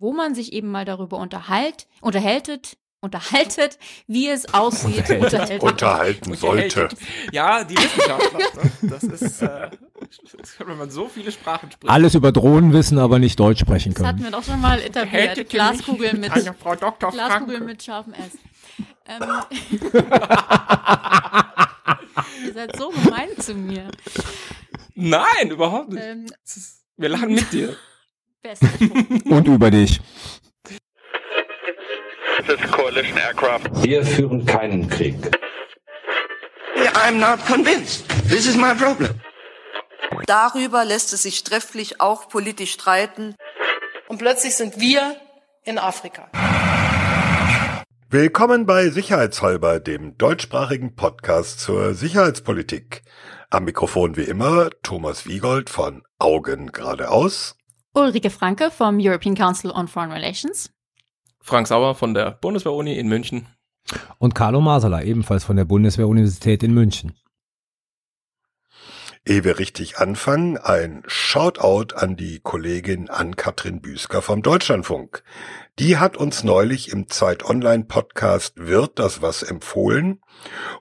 wo man sich eben mal darüber unterhalt, unterhältet, unterhaltet, wie es aussieht. Unterhältet. Unterhalten sollte. Ja, die Wissenschaftler. Das ist, äh, wenn man so viele Sprachen spricht. Alles über Drohnen wissen, aber nicht Deutsch sprechen können. Das hatten wir doch schon mal etabliert. Glaskugel mit, mit Frau Dr. Glaskugel mit scharfem S. Ähm, Ihr seid so gemein zu mir. Nein, überhaupt nicht. Ähm, wir lachen mit dir. Und über dich. Wir führen keinen Krieg. I'm not convinced. This is my problem. Darüber lässt es sich trefflich auch politisch streiten. Und plötzlich sind wir in Afrika. Willkommen bei Sicherheitshalber, dem deutschsprachigen Podcast zur Sicherheitspolitik. Am Mikrofon wie immer Thomas Wiegold von Augen geradeaus. Ulrike Franke vom European Council on Foreign Relations. Frank Sauer von der Bundeswehr-Uni in München. Und Carlo Masala, ebenfalls von der Bundeswehr-Universität in München. Ehe wir richtig anfangen, ein Shoutout an die Kollegin Ann-Kathrin Büsker vom Deutschlandfunk. Die hat uns neulich im Zeit Online Podcast Wird das was empfohlen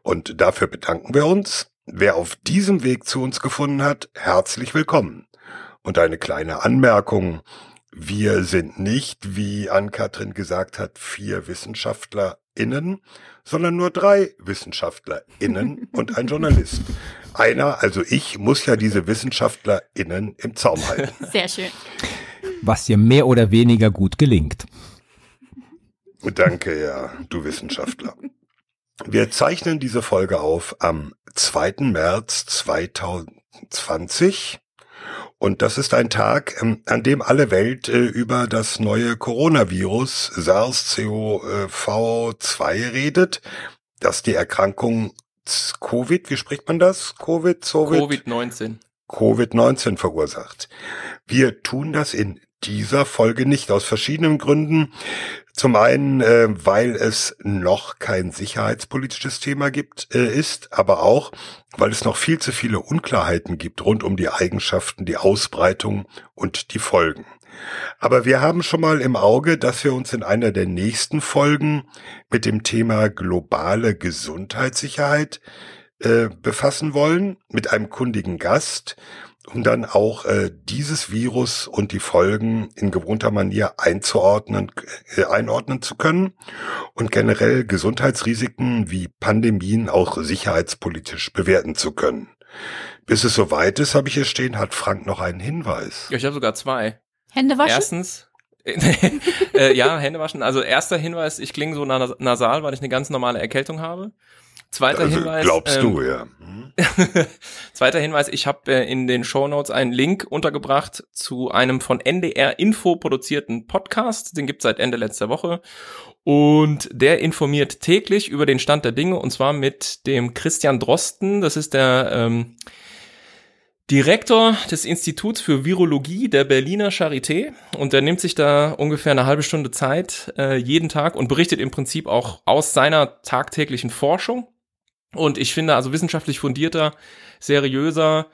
und dafür bedanken wir uns. Wer auf diesem Weg zu uns gefunden hat, herzlich willkommen. Und eine kleine Anmerkung. Wir sind nicht, wie Ann-Kathrin gesagt hat, vier WissenschaftlerInnen, sondern nur drei WissenschaftlerInnen und ein Journalist. Einer, also ich, muss ja diese WissenschaftlerInnen im Zaum halten. Sehr schön. Was dir mehr oder weniger gut gelingt. Danke, ja, du Wissenschaftler. Wir zeichnen diese Folge auf am 2. März 2020. Und das ist ein Tag, ähm, an dem alle Welt äh, über das neue Coronavirus SARS-CoV-2 redet, das die Erkrankung Covid, wie spricht man das? Covid, Covid-19. Covid-19 verursacht. Wir tun das in dieser Folge nicht aus verschiedenen Gründen. Zum einen, äh, weil es noch kein sicherheitspolitisches Thema gibt, äh, ist, aber auch, weil es noch viel zu viele Unklarheiten gibt rund um die Eigenschaften, die Ausbreitung und die Folgen. Aber wir haben schon mal im Auge, dass wir uns in einer der nächsten Folgen mit dem Thema globale Gesundheitssicherheit äh, befassen wollen, mit einem kundigen Gast um dann auch äh, dieses Virus und die Folgen in gewohnter Manier einzuordnen, äh, einordnen zu können und generell Gesundheitsrisiken wie Pandemien auch sicherheitspolitisch bewerten zu können. Bis es soweit ist, habe ich hier stehen, hat Frank noch einen Hinweis. Ja, ich habe sogar zwei. Hände waschen? Erstens, äh, ja, Hände waschen. Also erster Hinweis, ich klinge so nasal, weil ich eine ganz normale Erkältung habe. Zweiter also, Hinweis. Glaubst ähm, du, ja. Zweiter Hinweis, ich habe äh, in den Show Notes einen Link untergebracht zu einem von NDR Info produzierten Podcast. Den gibt seit Ende letzter Woche. Und der informiert täglich über den Stand der Dinge und zwar mit dem Christian Drosten. Das ist der ähm, Direktor des Instituts für Virologie der Berliner Charité und der nimmt sich da ungefähr eine halbe Stunde Zeit äh, jeden Tag und berichtet im Prinzip auch aus seiner tagtäglichen Forschung. Und ich finde, also wissenschaftlich fundierter, seriöser,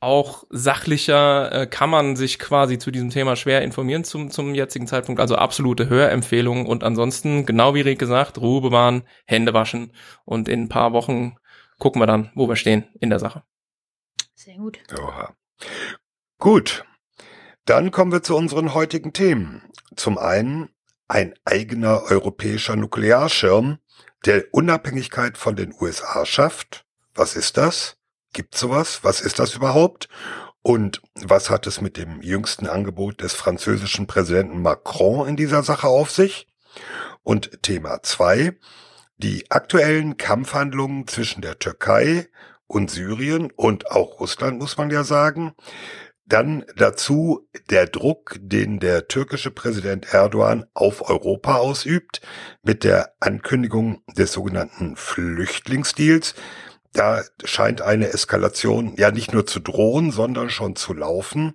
auch sachlicher äh, kann man sich quasi zu diesem Thema schwer informieren zum, zum jetzigen Zeitpunkt. Also absolute Hörempfehlung und ansonsten, genau wie Rick gesagt, Ruhe bewahren, Hände waschen und in ein paar Wochen gucken wir dann, wo wir stehen in der Sache. Sehr gut. Oha. Gut. Dann kommen wir zu unseren heutigen Themen. Zum einen ein eigener europäischer Nuklearschirm, der Unabhängigkeit von den USA schafft. Was ist das? Gibt sowas? Was ist das überhaupt? Und was hat es mit dem jüngsten Angebot des französischen Präsidenten Macron in dieser Sache auf sich? Und Thema zwei: Die aktuellen Kampfhandlungen zwischen der Türkei und Syrien und auch Russland, muss man ja sagen, dann dazu der Druck, den der türkische Präsident Erdogan auf Europa ausübt, mit der Ankündigung des sogenannten Flüchtlingsdeals. Da scheint eine Eskalation ja nicht nur zu drohen, sondern schon zu laufen.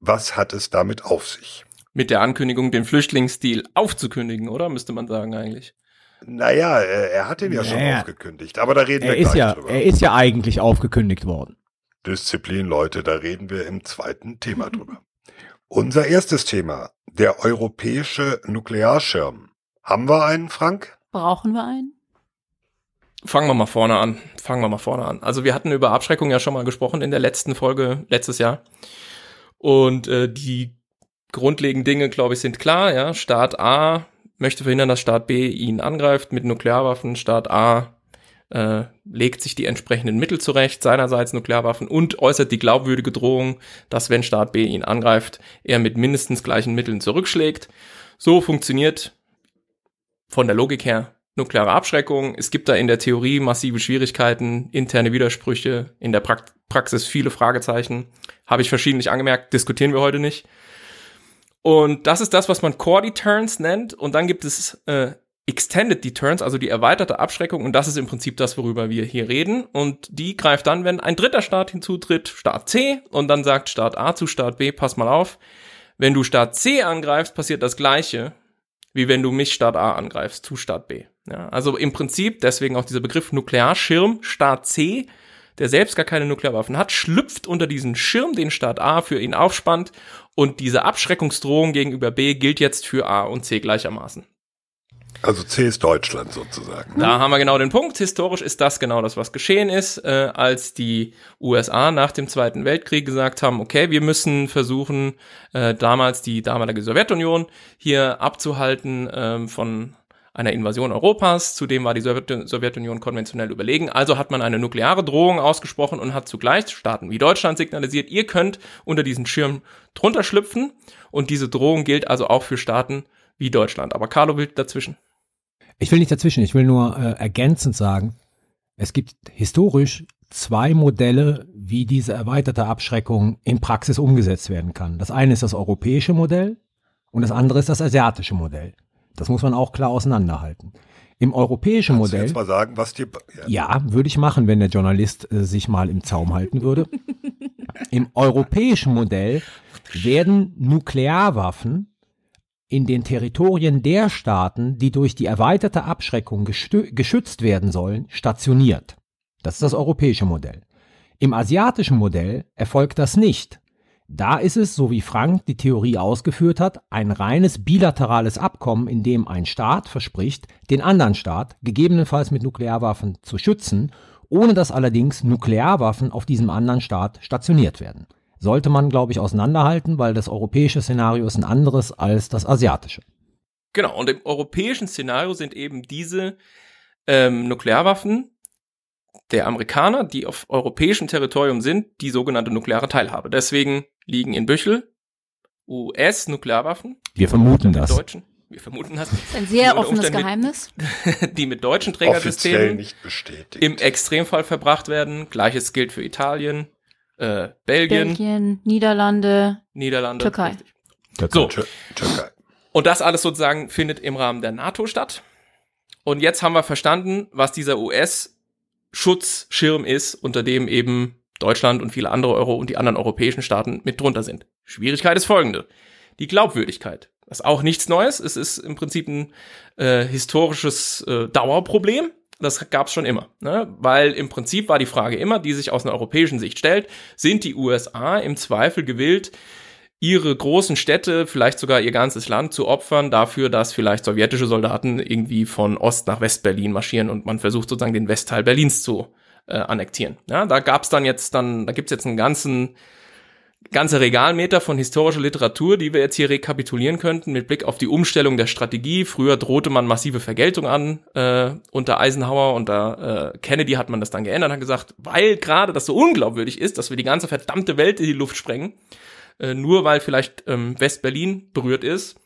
Was hat es damit auf sich? Mit der Ankündigung, den Flüchtlingsdeal aufzukündigen, oder? Müsste man sagen eigentlich. Naja, er hat ihn ja naja. schon aufgekündigt, aber da reden er wir gleich ja, drüber. Er ist ja eigentlich aufgekündigt worden. Disziplin, Leute, da reden wir im zweiten Thema drüber. Unser erstes Thema, der europäische Nuklearschirm. Haben wir einen, Frank? Brauchen wir einen? Fangen wir mal vorne an. Fangen wir mal vorne an. Also wir hatten über Abschreckung ja schon mal gesprochen in der letzten Folge letztes Jahr. Und äh, die grundlegenden Dinge, glaube ich, sind klar. Ja, Staat A möchte verhindern, dass Staat B ihn angreift mit Nuklearwaffen. Staat A äh, legt sich die entsprechenden Mittel zurecht, seinerseits Nuklearwaffen und äußert die glaubwürdige Drohung, dass wenn Staat B ihn angreift, er mit mindestens gleichen Mitteln zurückschlägt. So funktioniert von der Logik her nukleare Abschreckung. Es gibt da in der Theorie massive Schwierigkeiten, interne Widersprüche, in der pra Praxis viele Fragezeichen. Habe ich verschiedentlich angemerkt, diskutieren wir heute nicht. Und das ist das, was man Core Deterrence nennt. Und dann gibt es äh, Extended Deterrence, also die erweiterte Abschreckung. Und das ist im Prinzip das, worüber wir hier reden. Und die greift dann, wenn ein dritter Staat hinzutritt, Staat C, und dann sagt Staat A zu Staat B, pass mal auf, wenn du Staat C angreifst, passiert das Gleiche, wie wenn du mich Staat A angreifst zu Staat B. Ja, also im Prinzip, deswegen auch dieser Begriff Nuklearschirm, Staat C der selbst gar keine Nuklearwaffen hat, schlüpft unter diesen Schirm, den Staat A für ihn aufspannt und diese Abschreckungsdrohung gegenüber B gilt jetzt für A und C gleichermaßen. Also C ist Deutschland sozusagen. Da haben wir genau den Punkt. Historisch ist das genau das, was geschehen ist, äh, als die USA nach dem Zweiten Weltkrieg gesagt haben, okay, wir müssen versuchen, äh, damals die damalige Sowjetunion hier abzuhalten äh, von einer Invasion Europas. Zudem war die Sowjetunion konventionell überlegen. Also hat man eine nukleare Drohung ausgesprochen und hat zugleich Staaten wie Deutschland signalisiert, ihr könnt unter diesen Schirm drunter schlüpfen. Und diese Drohung gilt also auch für Staaten wie Deutschland. Aber Carlo will dazwischen. Ich will nicht dazwischen, ich will nur äh, ergänzend sagen, es gibt historisch zwei Modelle, wie diese erweiterte Abschreckung in Praxis umgesetzt werden kann. Das eine ist das europäische Modell und das andere ist das asiatische Modell. Das muss man auch klar auseinanderhalten. Im europäischen Kannst Modell. Du jetzt mal sagen, was dir. Ja, ja würde ich machen, wenn der Journalist äh, sich mal im Zaum halten würde. Im europäischen Modell werden Nuklearwaffen in den Territorien der Staaten, die durch die erweiterte Abschreckung geschützt werden sollen, stationiert. Das ist das europäische Modell. Im asiatischen Modell erfolgt das nicht. Da ist es, so wie Frank die Theorie ausgeführt hat, ein reines bilaterales Abkommen, in dem ein Staat verspricht, den anderen Staat gegebenenfalls mit Nuklearwaffen zu schützen, ohne dass allerdings Nuklearwaffen auf diesem anderen Staat stationiert werden. Sollte man, glaube ich, auseinanderhalten, weil das europäische Szenario ist ein anderes als das asiatische. Genau, und im europäischen Szenario sind eben diese ähm, Nuklearwaffen der Amerikaner, die auf europäischem Territorium sind, die sogenannte nukleare Teilhabe. Deswegen liegen in Büchel US-Nuklearwaffen. Wir vermuten das. Deutschen. Wir vermuten das. Das ist ein sehr offenes Geheimnis. die mit deutschen Trägersystemen nicht bestätigt. im Extremfall verbracht werden. Gleiches gilt für Italien, äh, Belgien, Belgien, Niederlande, Niederlande, Türkei. So. Türkei. Und das alles sozusagen findet im Rahmen der NATO statt. Und jetzt haben wir verstanden, was dieser US-Schutzschirm ist, unter dem eben Deutschland und viele andere Euro und die anderen europäischen Staaten mit drunter sind. Schwierigkeit ist folgende. Die Glaubwürdigkeit. Das ist auch nichts Neues. Es ist im Prinzip ein äh, historisches äh, Dauerproblem. Das gab es schon immer. Ne? Weil im Prinzip war die Frage immer, die sich aus einer europäischen Sicht stellt, sind die USA im Zweifel gewillt, ihre großen Städte, vielleicht sogar ihr ganzes Land zu opfern, dafür, dass vielleicht sowjetische Soldaten irgendwie von Ost nach West-Berlin marschieren und man versucht sozusagen den Westteil Berlins zu äh, annektieren. Ja, da gab's dann jetzt dann, da gibt's jetzt einen ganzen ganze Regalmeter von historischer Literatur, die wir jetzt hier rekapitulieren könnten mit Blick auf die Umstellung der Strategie. Früher drohte man massive Vergeltung an äh, unter Eisenhower, unter äh, Kennedy hat man das dann geändert, hat gesagt, weil gerade das so unglaubwürdig ist, dass wir die ganze verdammte Welt in die Luft sprengen, äh, nur weil vielleicht ähm, West-Berlin berührt ist,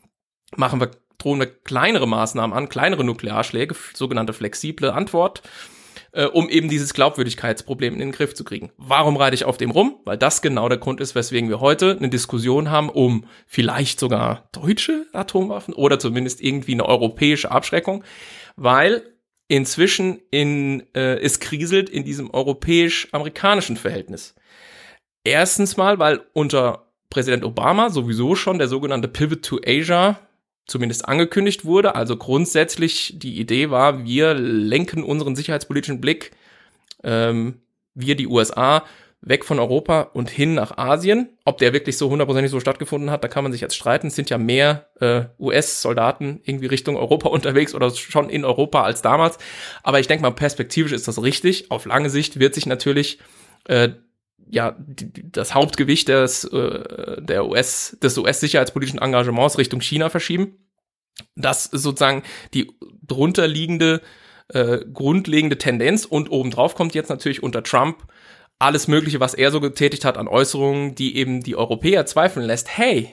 machen wir drohen wir kleinere Maßnahmen an, kleinere Nuklearschläge, sogenannte flexible Antwort äh, um eben dieses Glaubwürdigkeitsproblem in den Griff zu kriegen. Warum reite ich auf dem rum? Weil das genau der Grund ist, weswegen wir heute eine Diskussion haben um vielleicht sogar deutsche Atomwaffen oder zumindest irgendwie eine europäische Abschreckung, weil inzwischen in, äh, es kriselt in diesem europäisch-amerikanischen Verhältnis. Erstens mal, weil unter Präsident Obama sowieso schon der sogenannte Pivot to Asia zumindest angekündigt wurde. Also grundsätzlich die Idee war, wir lenken unseren sicherheitspolitischen Blick, ähm, wir die USA, weg von Europa und hin nach Asien. Ob der wirklich so hundertprozentig so stattgefunden hat, da kann man sich jetzt streiten. Es sind ja mehr äh, US-Soldaten irgendwie Richtung Europa unterwegs oder schon in Europa als damals. Aber ich denke mal, perspektivisch ist das richtig. Auf lange Sicht wird sich natürlich äh, ja die, das Hauptgewicht des, äh, der US, des US-sicherheitspolitischen Engagements Richtung China verschieben. Das ist sozusagen die drunterliegende äh, grundlegende Tendenz und obendrauf kommt jetzt natürlich unter Trump alles Mögliche, was er so getätigt hat an Äußerungen, die eben die Europäer zweifeln lässt. Hey,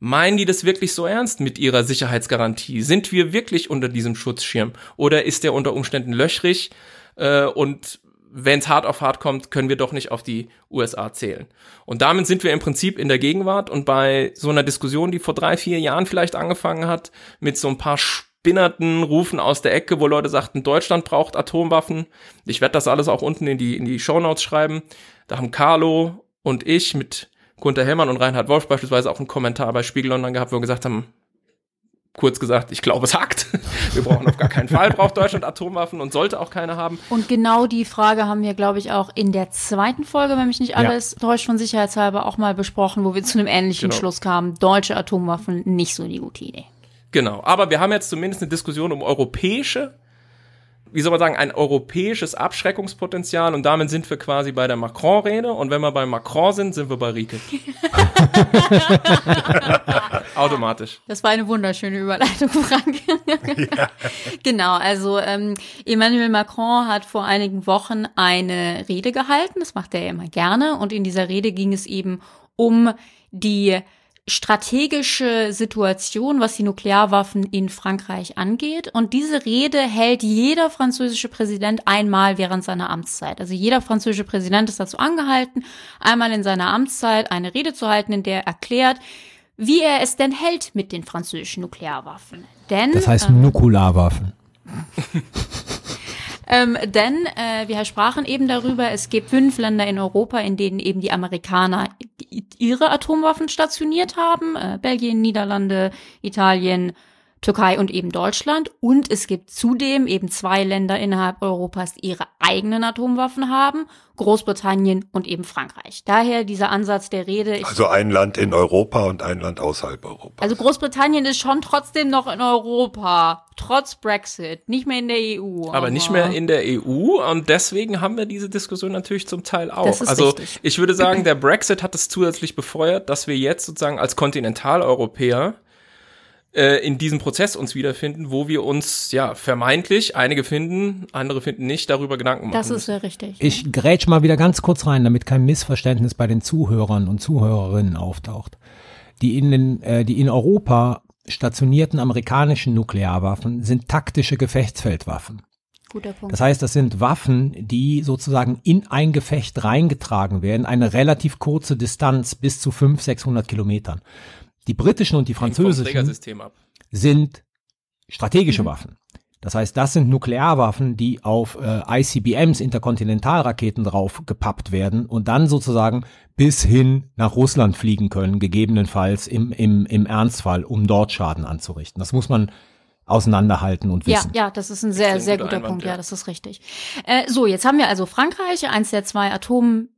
meinen die das wirklich so ernst mit ihrer Sicherheitsgarantie? Sind wir wirklich unter diesem Schutzschirm? Oder ist der unter Umständen löchrig? Äh, und wenn es hart auf hart kommt, können wir doch nicht auf die USA zählen. Und damit sind wir im Prinzip in der Gegenwart und bei so einer Diskussion, die vor drei, vier Jahren vielleicht angefangen hat, mit so ein paar spinnerten Rufen aus der Ecke, wo Leute sagten, Deutschland braucht Atomwaffen. Ich werde das alles auch unten in die, in die Shownotes schreiben. Da haben Carlo und ich mit Gunther Hellmann und Reinhard Wolf beispielsweise auch einen Kommentar bei Spiegel Online gehabt, wo wir gesagt haben, kurz gesagt, ich glaube, es hackt. Wir brauchen auf gar keinen Fall, braucht Deutschland Atomwaffen und sollte auch keine haben. Und genau die Frage haben wir, glaube ich, auch in der zweiten Folge, wenn mich nicht alles ja. täuscht, von Sicherheitshalber auch mal besprochen, wo wir zu einem ähnlichen genau. Schluss kamen. Deutsche Atomwaffen nicht so die gute Idee. Genau, aber wir haben jetzt zumindest eine Diskussion um europäische, wie soll man sagen, ein europäisches Abschreckungspotenzial und damit sind wir quasi bei der Macron-Rede und wenn wir bei Macron sind, sind wir bei Rike. Automatisch. Das war eine wunderschöne Überleitung, Frank. ja. Genau, also ähm, Emmanuel Macron hat vor einigen Wochen eine Rede gehalten, das macht er ja immer gerne und in dieser Rede ging es eben um die strategische Situation, was die Nuklearwaffen in Frankreich angeht. Und diese Rede hält jeder französische Präsident einmal während seiner Amtszeit. Also jeder französische Präsident ist dazu angehalten, einmal in seiner Amtszeit eine Rede zu halten, in der er erklärt, wie er es denn hält mit den französischen Nuklearwaffen. Denn, das heißt ähm, Nukularwaffen. Ähm, denn äh, wir sprachen eben darüber, es gibt fünf Länder in Europa, in denen eben die Amerikaner ihre Atomwaffen stationiert haben. Äh, Belgien, Niederlande, Italien, Türkei und eben Deutschland. Und es gibt zudem eben zwei Länder innerhalb Europas, die ihre eigenen Atomwaffen haben. Großbritannien und eben Frankreich. Daher dieser Ansatz der Rede. also ein Land in Europa und ein Land außerhalb Europas. Also Großbritannien ist schon trotzdem noch in Europa, trotz Brexit, nicht mehr in der EU. Aber, aber nicht mehr in der EU und deswegen haben wir diese Diskussion natürlich zum Teil auch. Das ist also richtig. ich würde sagen, der Brexit hat es zusätzlich befeuert, dass wir jetzt sozusagen als Kontinentaleuropäer in diesem Prozess uns wiederfinden, wo wir uns ja vermeintlich, einige finden, andere finden nicht, darüber Gedanken machen. Das ist ja richtig. Ich grätsch mal wieder ganz kurz rein, damit kein Missverständnis bei den Zuhörern und Zuhörerinnen auftaucht. Die in, den, äh, die in Europa stationierten amerikanischen Nuklearwaffen sind taktische Gefechtsfeldwaffen. Guter Punkt. Das heißt, das sind Waffen, die sozusagen in ein Gefecht reingetragen werden, eine relativ kurze Distanz bis zu 500, 600 Kilometern. Die britischen und die französischen sind strategische mhm. Waffen. Das heißt, das sind Nuklearwaffen, die auf äh, ICBMs, Interkontinentalraketen drauf gepappt werden und dann sozusagen bis hin nach Russland fliegen können, gegebenenfalls im, im, im Ernstfall, um dort Schaden anzurichten. Das muss man auseinanderhalten und wissen. Ja, ja, das ist ein sehr, sehr guter Einwand, Punkt. Ja. ja, das ist richtig. Äh, so, jetzt haben wir also Frankreich, eins der zwei Atom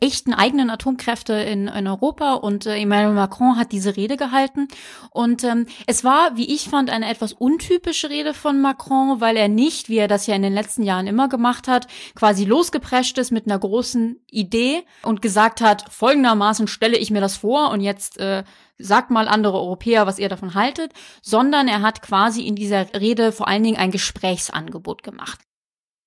echten eigenen Atomkräfte in, in Europa und äh, Emmanuel Macron hat diese Rede gehalten und ähm, es war, wie ich fand, eine etwas untypische Rede von Macron, weil er nicht, wie er das ja in den letzten Jahren immer gemacht hat, quasi losgeprescht ist mit einer großen Idee und gesagt hat, folgendermaßen stelle ich mir das vor und jetzt äh, sagt mal andere Europäer, was ihr davon haltet, sondern er hat quasi in dieser Rede vor allen Dingen ein Gesprächsangebot gemacht.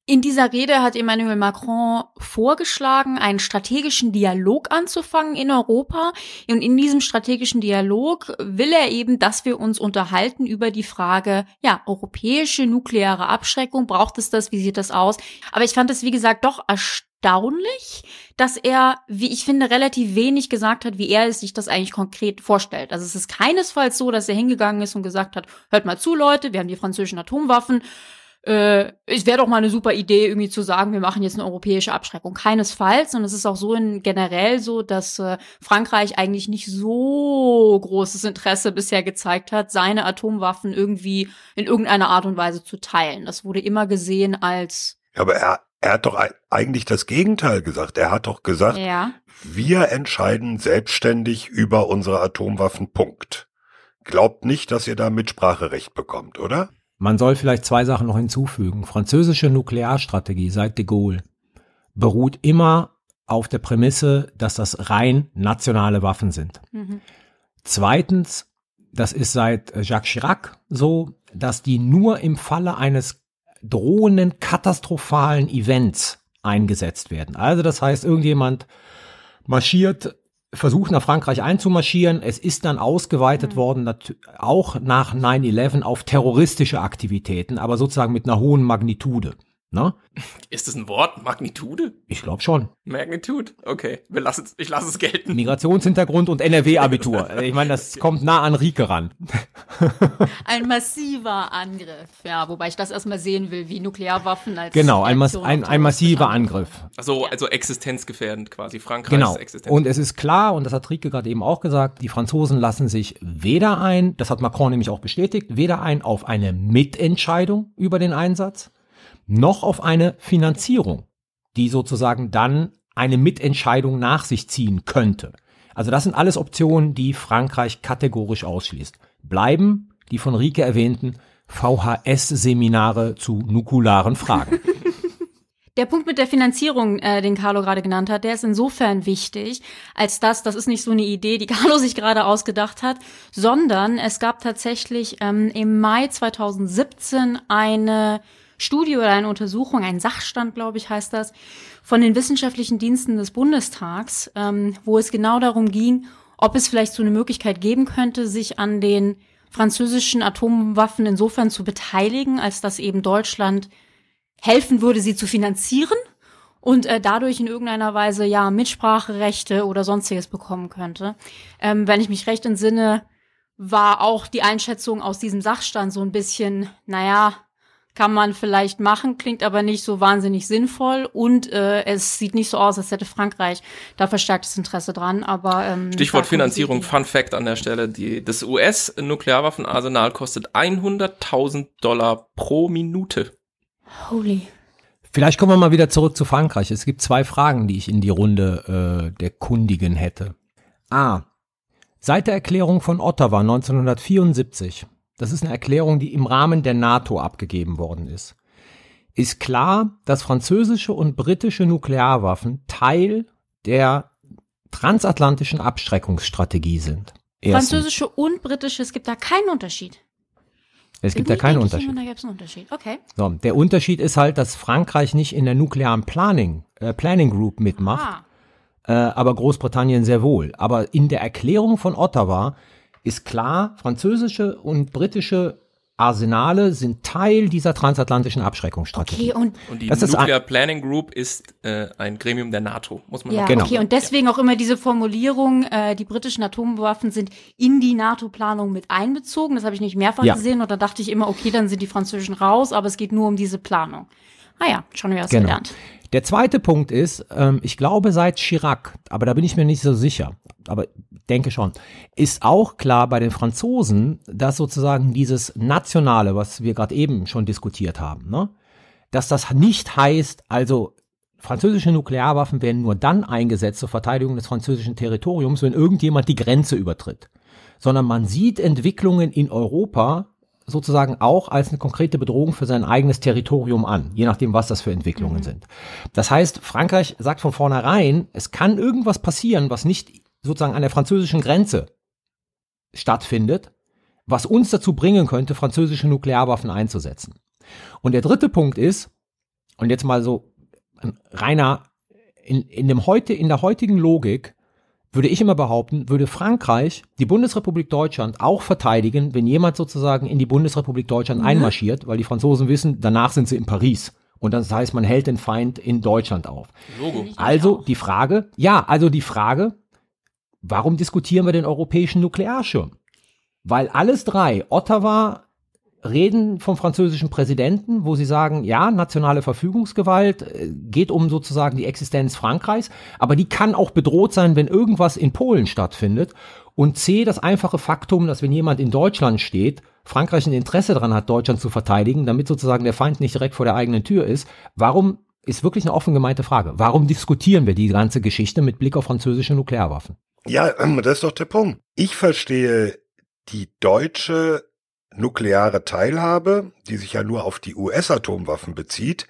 In dieser Rede hat Emmanuel Macron vorgeschlagen, einen strategischen Dialog anzufangen in Europa. Und in diesem strategischen Dialog will er eben, dass wir uns unterhalten über die Frage, ja, europäische nukleare Abschreckung, braucht es das, wie sieht das aus? Aber ich fand es, wie gesagt, doch erstaunlich, dass er, wie ich finde, relativ wenig gesagt hat, wie er sich das eigentlich konkret vorstellt. Also es ist keinesfalls so, dass er hingegangen ist und gesagt hat, hört mal zu, Leute, wir haben die französischen Atomwaffen, äh, es wäre doch mal eine super Idee, irgendwie zu sagen, wir machen jetzt eine europäische Abschreckung. Keinesfalls. Und es ist auch so in generell so, dass äh, Frankreich eigentlich nicht so großes Interesse bisher gezeigt hat, seine Atomwaffen irgendwie in irgendeiner Art und Weise zu teilen. Das wurde immer gesehen als ja, aber er, Er hat doch eigentlich das Gegenteil gesagt. Er hat doch gesagt, ja. wir entscheiden selbstständig über unsere Atomwaffen. Punkt. Glaubt nicht, dass ihr da Mitspracherecht bekommt, oder? Man soll vielleicht zwei Sachen noch hinzufügen. Französische Nuklearstrategie seit de Gaulle beruht immer auf der Prämisse, dass das rein nationale Waffen sind. Mhm. Zweitens, das ist seit Jacques Chirac so, dass die nur im Falle eines drohenden katastrophalen Events eingesetzt werden. Also das heißt, irgendjemand marschiert versucht nach Frankreich einzumarschieren. Es ist dann ausgeweitet mhm. worden, auch nach 9-11 auf terroristische Aktivitäten, aber sozusagen mit einer hohen Magnitude. Ne? Ist das ein Wort? Magnitude? Ich glaube schon. Magnitude? Okay, wir lassen ich lasse es gelten. Migrationshintergrund und NRW-Abitur. ich meine, das kommt nah an Rike ran. ein massiver Angriff, ja, wobei ich das erstmal sehen will, wie Nuklearwaffen als Genau, ein, Mas ein, ein massiver Angriff. Also, also existenzgefährdend quasi, Frankreichs genau. Existenz. Und es ist klar, und das hat Rike gerade eben auch gesagt, die Franzosen lassen sich weder ein, das hat Macron nämlich auch bestätigt, weder ein auf eine Mitentscheidung über den Einsatz, noch auf eine Finanzierung, die sozusagen dann eine Mitentscheidung nach sich ziehen könnte. Also das sind alles Optionen, die Frankreich kategorisch ausschließt. Bleiben die von Rike erwähnten VHS-Seminare zu nukularen Fragen. Der Punkt mit der Finanzierung, äh, den Carlo gerade genannt hat, der ist insofern wichtig, als dass das ist nicht so eine Idee, die Carlo sich gerade ausgedacht hat, sondern es gab tatsächlich ähm, im Mai 2017 eine Studie oder eine Untersuchung, ein Sachstand, glaube ich, heißt das, von den wissenschaftlichen Diensten des Bundestags, ähm, wo es genau darum ging, ob es vielleicht so eine Möglichkeit geben könnte, sich an den französischen Atomwaffen insofern zu beteiligen, als dass eben Deutschland helfen würde, sie zu finanzieren und äh, dadurch in irgendeiner Weise ja Mitspracherechte oder sonstiges bekommen könnte. Ähm, wenn ich mich recht entsinne, war auch die Einschätzung aus diesem Sachstand so ein bisschen, naja, kann man vielleicht machen, klingt aber nicht so wahnsinnig sinnvoll und äh, es sieht nicht so aus, als hätte Frankreich da verstärktes Interesse dran. Aber ähm, Stichwort Finanzierung, Fun Fact an der Stelle: die, Das US-Nuklearwaffenarsenal kostet 100.000 Dollar pro Minute. Holy. Vielleicht kommen wir mal wieder zurück zu Frankreich. Es gibt zwei Fragen, die ich in die Runde äh, der Kundigen hätte. A. Seit der Erklärung von Ottawa 1974 das ist eine Erklärung, die im Rahmen der NATO abgegeben worden ist, ist klar, dass französische und britische Nuklearwaffen Teil der transatlantischen Abschreckungsstrategie sind. Erstens. Französische und britische, es gibt da keinen Unterschied. Es gibt da keinen Unterschied. Immer, da gibt's einen Unterschied. Okay. So, der Unterschied ist halt, dass Frankreich nicht in der nuklearen Planning, äh, Planning Group mitmacht, äh, aber Großbritannien sehr wohl. Aber in der Erklärung von Ottawa ist klar, französische und britische Arsenale sind Teil dieser transatlantischen Abschreckungsstrategie. Okay, und, und die das Nuclear Planning Group ist äh, ein Gremium der NATO, muss man ja, sagen. Genau. Okay, und deswegen ja. auch immer diese Formulierung, äh, die britischen Atomwaffen sind in die NATO-Planung mit einbezogen. Das habe ich nicht mehrfach ja. gesehen und da dachte ich immer, okay, dann sind die Französischen raus, aber es geht nur um diese Planung. Ah ja, schon wieder was genau. gelernt. Der zweite Punkt ist, ähm, ich glaube seit Chirac, aber da bin ich mir nicht so sicher, aber denke schon, ist auch klar bei den Franzosen, dass sozusagen dieses Nationale, was wir gerade eben schon diskutiert haben, ne, dass das nicht heißt, also französische Nuklearwaffen werden nur dann eingesetzt zur Verteidigung des französischen Territoriums, wenn irgendjemand die Grenze übertritt. Sondern man sieht Entwicklungen in Europa, sozusagen auch als eine konkrete Bedrohung für sein eigenes Territorium an, je nachdem, was das für Entwicklungen mhm. sind. Das heißt, Frankreich sagt von vornherein, es kann irgendwas passieren, was nicht sozusagen an der französischen Grenze stattfindet, was uns dazu bringen könnte, französische Nuklearwaffen einzusetzen. Und der dritte Punkt ist, und jetzt mal so reiner, in, in, dem heute, in der heutigen Logik würde ich immer behaupten, würde Frankreich die Bundesrepublik Deutschland auch verteidigen, wenn jemand sozusagen in die Bundesrepublik Deutschland mhm. einmarschiert, weil die Franzosen wissen, danach sind sie in Paris. Und das heißt, man hält den Feind in Deutschland auf. Logo. Also die Frage, ja, also die Frage, warum diskutieren wir den europäischen Nuklearschirm? Weil alles drei, Ottawa, Reden vom französischen Präsidenten, wo sie sagen, ja, nationale Verfügungsgewalt äh, geht um sozusagen die Existenz Frankreichs, aber die kann auch bedroht sein, wenn irgendwas in Polen stattfindet. Und C, das einfache Faktum, dass wenn jemand in Deutschland steht, Frankreich ein Interesse daran hat, Deutschland zu verteidigen, damit sozusagen der Feind nicht direkt vor der eigenen Tür ist. Warum ist wirklich eine offen gemeinte Frage. Warum diskutieren wir die ganze Geschichte mit Blick auf französische Nuklearwaffen? Ja, ähm, das ist doch der Punkt. Ich verstehe die deutsche nukleare Teilhabe, die sich ja nur auf die US-Atomwaffen bezieht,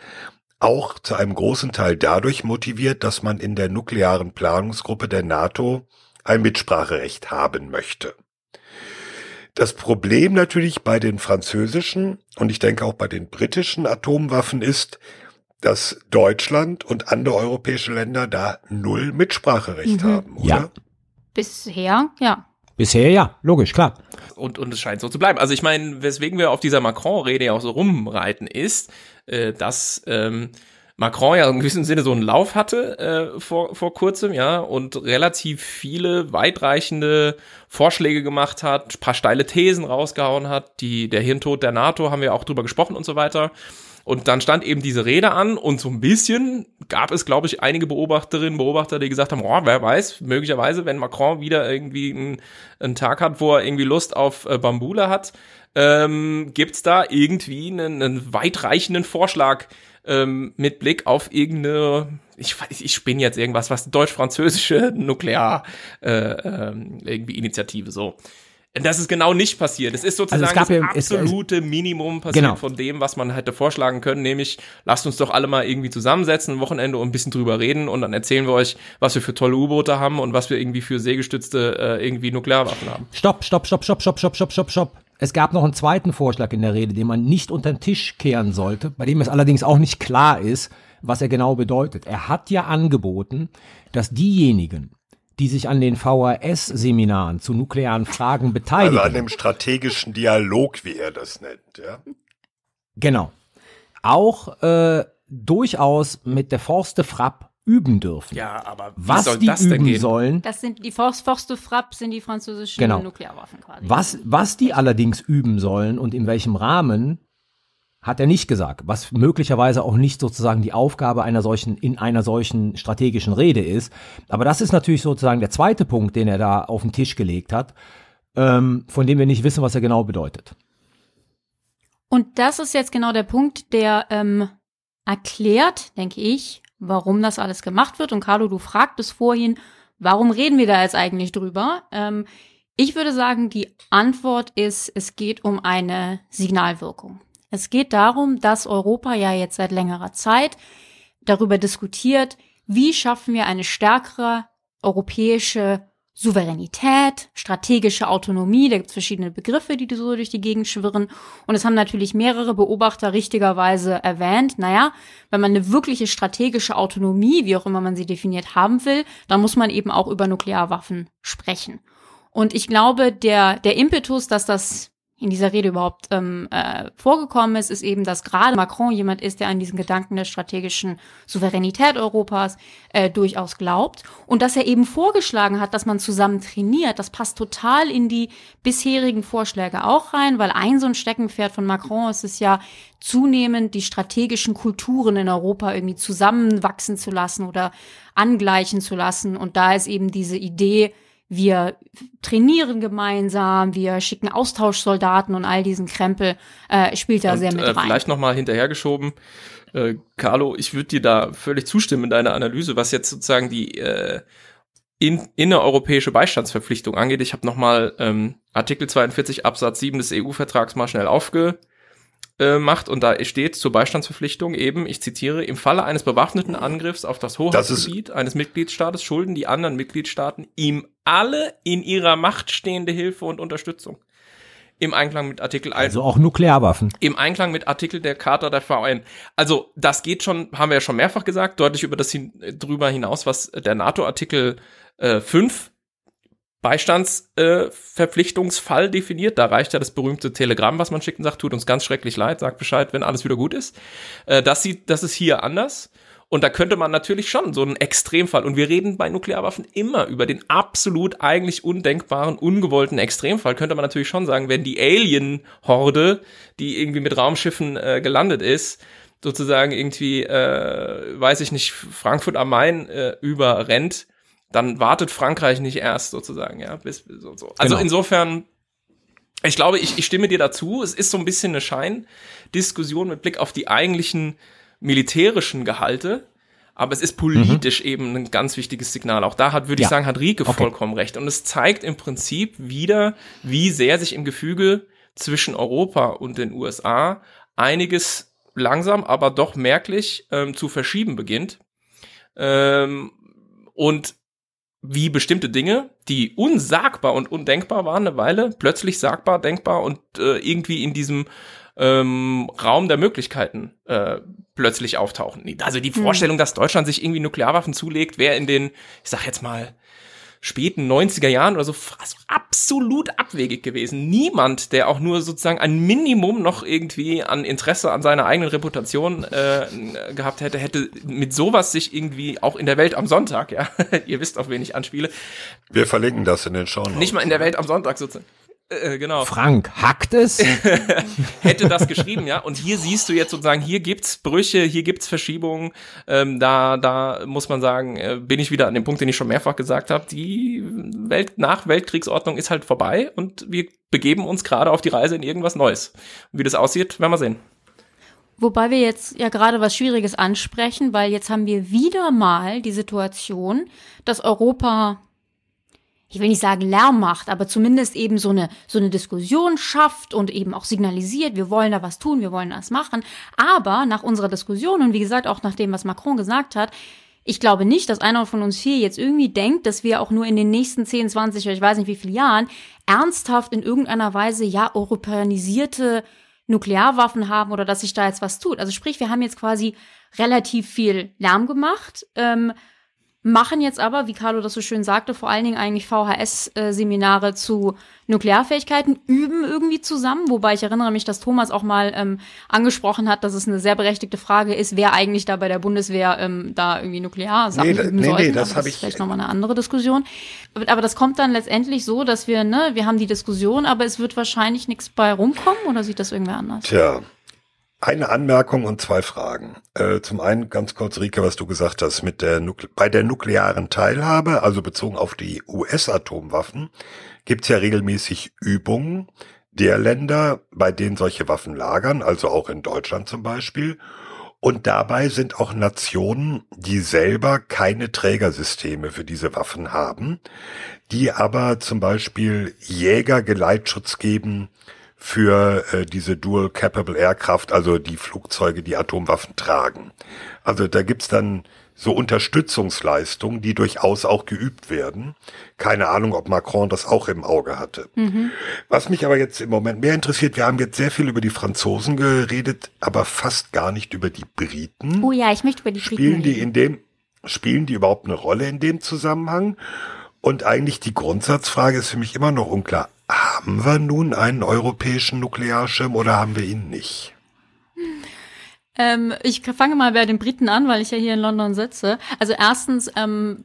auch zu einem großen Teil dadurch motiviert, dass man in der nuklearen Planungsgruppe der NATO ein Mitspracherecht haben möchte. Das Problem natürlich bei den französischen und ich denke auch bei den britischen Atomwaffen ist, dass Deutschland und andere europäische Länder da null Mitspracherecht mhm. haben, oder? Ja. Bisher, ja. Bisher ja, logisch, klar. Und, und es scheint so zu bleiben. Also ich meine, weswegen wir auf dieser Macron-Rede ja auch so rumreiten, ist, äh, dass ähm, Macron ja in gewissem Sinne so einen Lauf hatte äh, vor, vor kurzem, ja, und relativ viele weitreichende Vorschläge gemacht hat, paar steile Thesen rausgehauen hat, die der Hirntod der NATO haben wir auch drüber gesprochen und so weiter. Und dann stand eben diese Rede an und so ein bisschen gab es, glaube ich, einige Beobachterinnen, Beobachter, die gesagt haben, oh, wer weiß, möglicherweise, wenn Macron wieder irgendwie einen, einen Tag hat, wo er irgendwie Lust auf äh, Bambule hat, ähm, gibt da irgendwie einen, einen weitreichenden Vorschlag ähm, mit Blick auf irgendeine, ich weiß, ich spinne jetzt irgendwas, was deutsch-französische Nuklear äh, äh, irgendwie Initiative so. Das ist genau nicht passiert. Es ist sozusagen also es das absolute es, Minimum passiert genau. von dem, was man hätte vorschlagen können, nämlich lasst uns doch alle mal irgendwie zusammensetzen, ein Wochenende und ein bisschen drüber reden und dann erzählen wir euch, was wir für tolle U-Boote haben und was wir irgendwie für seegestützte äh, irgendwie Nuklearwaffen haben. Stopp, stopp, stopp, stopp, stopp, stopp, stopp, stopp, stopp. Es gab noch einen zweiten Vorschlag in der Rede, den man nicht unter den Tisch kehren sollte, bei dem es allerdings auch nicht klar ist, was er genau bedeutet. Er hat ja angeboten, dass diejenigen, die sich an den VHS-Seminaren zu nuklearen Fragen beteiligen. Also an dem strategischen Dialog, wie er das nennt, ja. Genau. Auch äh, durchaus mit der Forste Frapp üben dürfen. Ja, aber wie was soll die das üben sollen. Das sind die Forste Frapp sind die französischen genau. Nuklearwaffen quasi. Was was die allerdings üben sollen und in welchem Rahmen hat er nicht gesagt, was möglicherweise auch nicht sozusagen die Aufgabe einer solchen, in einer solchen strategischen Rede ist. Aber das ist natürlich sozusagen der zweite Punkt, den er da auf den Tisch gelegt hat, ähm, von dem wir nicht wissen, was er genau bedeutet. Und das ist jetzt genau der Punkt, der ähm, erklärt, denke ich, warum das alles gemacht wird. Und Carlo, du fragtest vorhin, warum reden wir da jetzt eigentlich drüber? Ähm, ich würde sagen, die Antwort ist, es geht um eine Signalwirkung. Es geht darum, dass Europa ja jetzt seit längerer Zeit darüber diskutiert, wie schaffen wir eine stärkere europäische Souveränität, strategische Autonomie, da gibt es verschiedene Begriffe, die so durch die Gegend schwirren. Und es haben natürlich mehrere Beobachter richtigerweise erwähnt, naja, wenn man eine wirkliche strategische Autonomie, wie auch immer man sie definiert haben will, dann muss man eben auch über Nuklearwaffen sprechen. Und ich glaube, der, der Impetus, dass das in dieser Rede überhaupt ähm, äh, vorgekommen ist, ist eben, dass gerade Macron jemand ist, der an diesen Gedanken der strategischen Souveränität Europas äh, durchaus glaubt und dass er eben vorgeschlagen hat, dass man zusammen trainiert. Das passt total in die bisherigen Vorschläge auch rein, weil ein so ein Steckenpferd von Macron ist es ja zunehmend die strategischen Kulturen in Europa irgendwie zusammenwachsen zu lassen oder angleichen zu lassen und da ist eben diese Idee wir trainieren gemeinsam, wir schicken Austauschsoldaten und all diesen Krempel äh, spielt da und, sehr mit äh, rein. Vielleicht nochmal hinterhergeschoben, äh, Carlo, ich würde dir da völlig zustimmen in deiner Analyse, was jetzt sozusagen die äh, in, innereuropäische Beistandsverpflichtung angeht. Ich habe nochmal ähm, Artikel 42 Absatz 7 des EU-Vertrags mal schnell aufge äh, macht und da steht zur Beistandsverpflichtung eben, ich zitiere, im Falle eines bewaffneten Angriffs auf das Hoheitsgebiet das eines Mitgliedstaates schulden die anderen Mitgliedstaaten ihm alle in ihrer Macht stehende Hilfe und Unterstützung. Im Einklang mit Artikel 1. Also auch Nuklearwaffen. Im Einklang mit Artikel der Charta der VN. Also das geht schon, haben wir ja schon mehrfach gesagt, deutlich über das hin, drüber hinaus, was der NATO-Artikel äh, 5 Beistandsverpflichtungsfall äh, definiert. Da reicht ja das berühmte Telegramm, was man schickt und sagt, tut uns ganz schrecklich leid, sagt Bescheid, wenn alles wieder gut ist. Äh, das sieht, das ist hier anders. Und da könnte man natürlich schon so einen Extremfall, und wir reden bei Nuklearwaffen immer über den absolut eigentlich undenkbaren, ungewollten Extremfall, könnte man natürlich schon sagen, wenn die Alien-Horde, die irgendwie mit Raumschiffen äh, gelandet ist, sozusagen irgendwie, äh, weiß ich nicht, Frankfurt am Main äh, überrennt, dann wartet Frankreich nicht erst sozusagen, ja, bis, bis und so. Also genau. insofern, ich glaube, ich, ich stimme dir dazu. Es ist so ein bisschen eine Scheindiskussion mit Blick auf die eigentlichen militärischen Gehalte, aber es ist politisch mhm. eben ein ganz wichtiges Signal. Auch da hat, würde ja. ich sagen, hat Rieke okay. vollkommen recht. Und es zeigt im Prinzip wieder, wie sehr sich im Gefüge zwischen Europa und den USA einiges langsam, aber doch merklich ähm, zu verschieben beginnt. Ähm, und wie bestimmte Dinge, die unsagbar und undenkbar waren eine Weile, plötzlich sagbar, denkbar und äh, irgendwie in diesem ähm, Raum der Möglichkeiten äh, plötzlich auftauchen. Also die hm. Vorstellung, dass Deutschland sich irgendwie Nuklearwaffen zulegt, wäre in den, ich sag jetzt mal, späten 90er Jahren oder so also absolut abwegig gewesen. Niemand, der auch nur sozusagen ein Minimum noch irgendwie an Interesse an seiner eigenen Reputation äh, gehabt hätte, hätte mit sowas sich irgendwie auch in der Welt am Sonntag, ja, ihr wisst, auf wen ich anspiele. Wir verlinken das in den Show. Nicht mal in der Welt am Sonntag sozusagen. Äh, genau. Frank hackt es. Hätte das geschrieben, ja. Und hier siehst du jetzt sozusagen, hier gibt's Brüche, hier gibt's Verschiebungen. Ähm, da, da muss man sagen, äh, bin ich wieder an dem Punkt, den ich schon mehrfach gesagt habe. Die Welt nach Weltkriegsordnung ist halt vorbei und wir begeben uns gerade auf die Reise in irgendwas Neues. Und wie das aussieht, werden wir sehen. Wobei wir jetzt ja gerade was Schwieriges ansprechen, weil jetzt haben wir wieder mal die Situation, dass Europa ich will nicht sagen Lärm macht, aber zumindest eben so eine, so eine Diskussion schafft und eben auch signalisiert, wir wollen da was tun, wir wollen das machen. Aber nach unserer Diskussion und wie gesagt auch nach dem, was Macron gesagt hat, ich glaube nicht, dass einer von uns hier jetzt irgendwie denkt, dass wir auch nur in den nächsten 10, 20 oder ich weiß nicht wie viele Jahren ernsthaft in irgendeiner Weise ja europäanisierte Nuklearwaffen haben oder dass sich da jetzt was tut. Also sprich, wir haben jetzt quasi relativ viel Lärm gemacht. Ähm, machen jetzt aber, wie Carlo das so schön sagte, vor allen Dingen eigentlich VHS-Seminare zu Nuklearfähigkeiten, üben irgendwie zusammen. Wobei ich erinnere mich, dass Thomas auch mal ähm, angesprochen hat, dass es eine sehr berechtigte Frage ist, wer eigentlich da bei der Bundeswehr ähm, da irgendwie Nuklearsachen nee, üben nee, sollte. Nee, das, das ist vielleicht nochmal eine andere Diskussion. Aber, aber das kommt dann letztendlich so, dass wir, ne, wir haben die Diskussion, aber es wird wahrscheinlich nichts bei rumkommen oder sieht das irgendwer anders? Tja, eine Anmerkung und zwei Fragen. Äh, zum einen ganz kurz, Rike, was du gesagt hast, mit der Nukle bei der nuklearen Teilhabe, also bezogen auf die US-Atomwaffen, gibt's ja regelmäßig Übungen der Länder, bei denen solche Waffen lagern, also auch in Deutschland zum Beispiel. Und dabei sind auch Nationen, die selber keine Trägersysteme für diese Waffen haben, die aber zum Beispiel Jäger Geleitschutz geben für äh, diese Dual Capable Aircraft, also die Flugzeuge, die Atomwaffen tragen. Also da gibt's dann so Unterstützungsleistungen, die durchaus auch geübt werden. Keine Ahnung, ob Macron das auch im Auge hatte. Mhm. Was mich aber jetzt im Moment mehr interessiert, wir haben jetzt sehr viel über die Franzosen geredet, aber fast gar nicht über die Briten. Oh ja, ich möchte über die Briten Spielen die in dem, spielen die überhaupt eine Rolle in dem Zusammenhang? Und eigentlich die Grundsatzfrage ist für mich immer noch unklar. Haben wir nun einen europäischen Nuklearschirm oder haben wir ihn nicht? Ähm, ich fange mal bei den Briten an, weil ich ja hier in London sitze. Also erstens, ähm,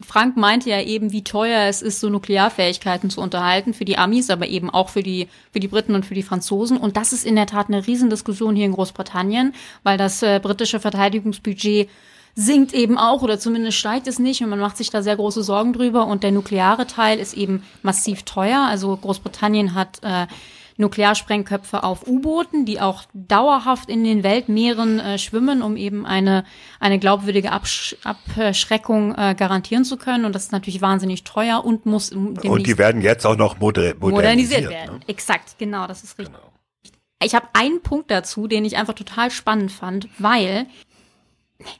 Frank meinte ja eben, wie teuer es ist, so Nuklearfähigkeiten zu unterhalten für die Amis, aber eben auch für die, für die Briten und für die Franzosen. Und das ist in der Tat eine Riesendiskussion hier in Großbritannien, weil das äh, britische Verteidigungsbudget sinkt eben auch oder zumindest steigt es nicht und man macht sich da sehr große Sorgen drüber und der nukleare Teil ist eben massiv teuer. Also Großbritannien hat äh, Nuklearsprengköpfe auf U-Booten, die auch dauerhaft in den Weltmeeren äh, schwimmen, um eben eine, eine glaubwürdige Absch Abschreckung äh, garantieren zu können. Und das ist natürlich wahnsinnig teuer und muss. Und die werden jetzt auch noch moder modernisiert, modernisiert werden. Ne? Exakt, genau, das ist richtig. Genau. Ich habe einen Punkt dazu, den ich einfach total spannend fand, weil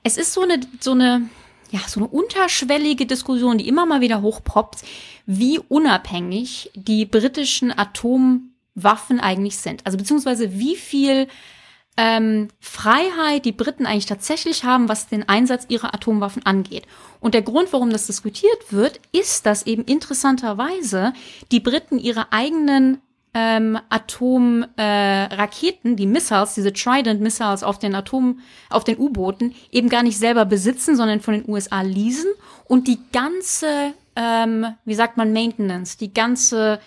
es ist so eine, so eine, ja, so eine unterschwellige Diskussion, die immer mal wieder hochpoppt, wie unabhängig die britischen Atomwaffen eigentlich sind. Also beziehungsweise wie viel ähm, Freiheit die Briten eigentlich tatsächlich haben, was den Einsatz ihrer Atomwaffen angeht. Und der Grund, warum das diskutiert wird, ist, dass eben interessanterweise die Briten ihre eigenen ähm, Atomraketen, äh, die Missiles, diese Trident Missiles auf den Atom, auf den U-Booten eben gar nicht selber besitzen, sondern von den USA leasen und die ganze, ähm, wie sagt man, Maintenance, die ganze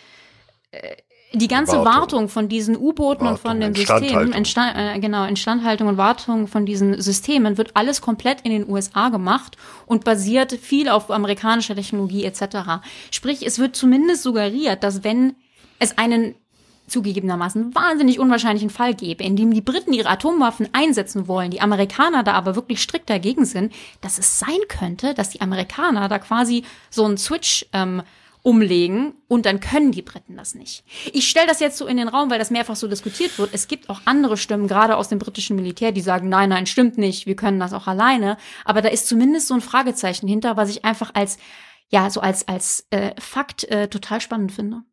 äh, die ganze Wartung, Wartung von diesen U-Booten und von den Systemen, Instand, äh, genau, Instandhaltung und Wartung von diesen Systemen wird alles komplett in den USA gemacht und basiert viel auf amerikanischer Technologie etc. Sprich, es wird zumindest suggeriert, dass wenn es einen zugegebenermaßen wahnsinnig unwahrscheinlichen Fall gäbe, in dem die Briten ihre Atomwaffen einsetzen wollen, die Amerikaner da aber wirklich strikt dagegen sind, dass es sein könnte, dass die Amerikaner da quasi so einen Switch ähm, umlegen und dann können die Briten das nicht. Ich stelle das jetzt so in den Raum, weil das mehrfach so diskutiert wird. Es gibt auch andere Stimmen, gerade aus dem britischen Militär, die sagen, nein, nein, stimmt nicht, wir können das auch alleine. Aber da ist zumindest so ein Fragezeichen hinter, was ich einfach als, ja, so als, als äh, Fakt äh, total spannend finde.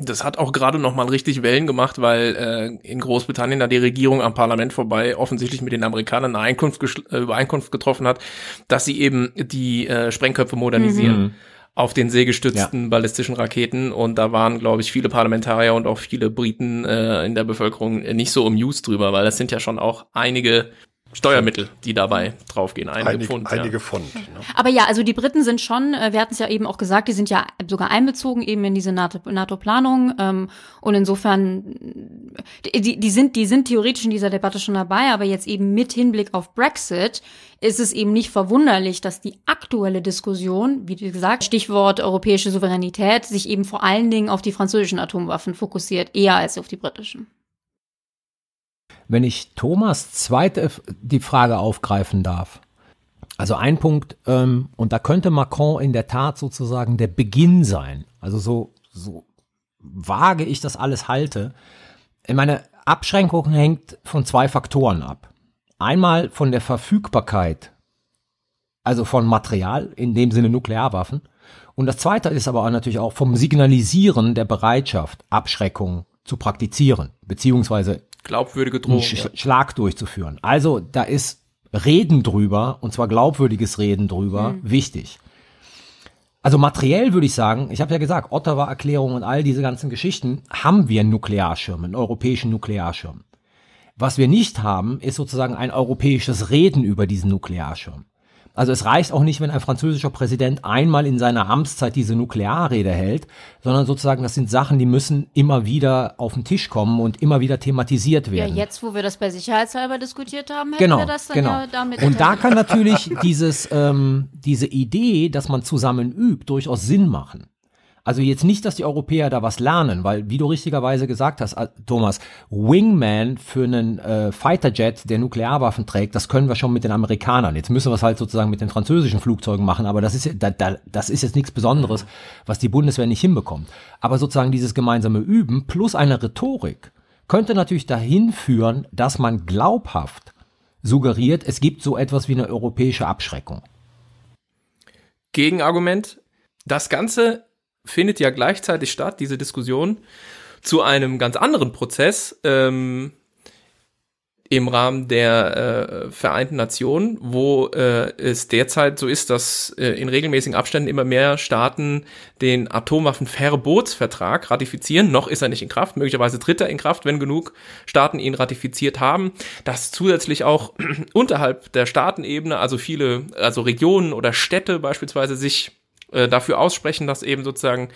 Das hat auch gerade noch mal richtig Wellen gemacht, weil äh, in Großbritannien da die Regierung am Parlament vorbei offensichtlich mit den Amerikanern eine Einkunft äh, Übereinkunft getroffen hat, dass sie eben die äh, Sprengköpfe modernisieren. Mhm. auf den seegestützten ja. ballistischen Raketen und da waren, glaube ich, viele Parlamentarier und auch viele Briten äh, in der Bevölkerung nicht so amused drüber, weil das sind ja schon auch einige Steuermittel, die dabei draufgehen. Einige, einige Pfund. Einige ja. Pfund ne? Aber ja, also die Briten sind schon, äh, wir hatten es ja eben auch gesagt, die sind ja sogar einbezogen eben in diese NATO-Planung. Ähm, und insofern, die, die, sind, die sind theoretisch in dieser Debatte schon dabei, aber jetzt eben mit Hinblick auf Brexit ist es eben nicht verwunderlich, dass die aktuelle Diskussion, wie gesagt, Stichwort europäische Souveränität, sich eben vor allen Dingen auf die französischen Atomwaffen fokussiert, eher als auf die britischen. Wenn ich Thomas zweite die Frage aufgreifen darf. Also ein Punkt, ähm, und da könnte Macron in der Tat sozusagen der Beginn sein. Also so, so vage ich das alles halte. Meine Abschränkung hängt von zwei Faktoren ab. Einmal von der Verfügbarkeit, also von Material, in dem Sinne Nuklearwaffen. Und das zweite ist aber auch natürlich auch vom Signalisieren der Bereitschaft, Abschreckung zu praktizieren, beziehungsweise glaubwürdige Drohung, Sch ja. Schlag durchzuführen. Also da ist Reden drüber, und zwar glaubwürdiges Reden drüber, mhm. wichtig. Also materiell würde ich sagen, ich habe ja gesagt, Ottawa-Erklärung und all diese ganzen Geschichten, haben wir einen Nuklearschirm, einen europäischen Nuklearschirm. Was wir nicht haben, ist sozusagen ein europäisches Reden über diesen Nuklearschirm. Also es reicht auch nicht, wenn ein französischer Präsident einmal in seiner Amtszeit diese Nuklearrede hält, sondern sozusagen das sind Sachen, die müssen immer wieder auf den Tisch kommen und immer wieder thematisiert werden. Ja, jetzt, wo wir das bei Sicherheitshalber diskutiert haben, hätten genau, wir das dann genau. ja damit. Und da kann natürlich dieses, ähm, diese Idee, dass man zusammen übt, durchaus Sinn machen. Also jetzt nicht, dass die Europäer da was lernen, weil wie du richtigerweise gesagt hast, äh, Thomas, Wingman für einen äh, Fighterjet, der Nuklearwaffen trägt, das können wir schon mit den Amerikanern. Jetzt müssen wir es halt sozusagen mit den französischen Flugzeugen machen, aber das ist da, da, das ist jetzt nichts Besonderes, was die Bundeswehr nicht hinbekommt. Aber sozusagen dieses gemeinsame Üben plus eine Rhetorik könnte natürlich dahin führen, dass man glaubhaft suggeriert, es gibt so etwas wie eine europäische Abschreckung. Gegenargument, das Ganze findet ja gleichzeitig statt, diese Diskussion, zu einem ganz anderen Prozess ähm, im Rahmen der äh, Vereinten Nationen, wo äh, es derzeit so ist, dass äh, in regelmäßigen Abständen immer mehr Staaten den Atomwaffenverbotsvertrag ratifizieren. Noch ist er nicht in Kraft, möglicherweise tritt er in Kraft, wenn genug Staaten ihn ratifiziert haben. Dass zusätzlich auch unterhalb der Staatenebene, also viele, also Regionen oder Städte beispielsweise sich äh, dafür aussprechen, dass eben sozusagen,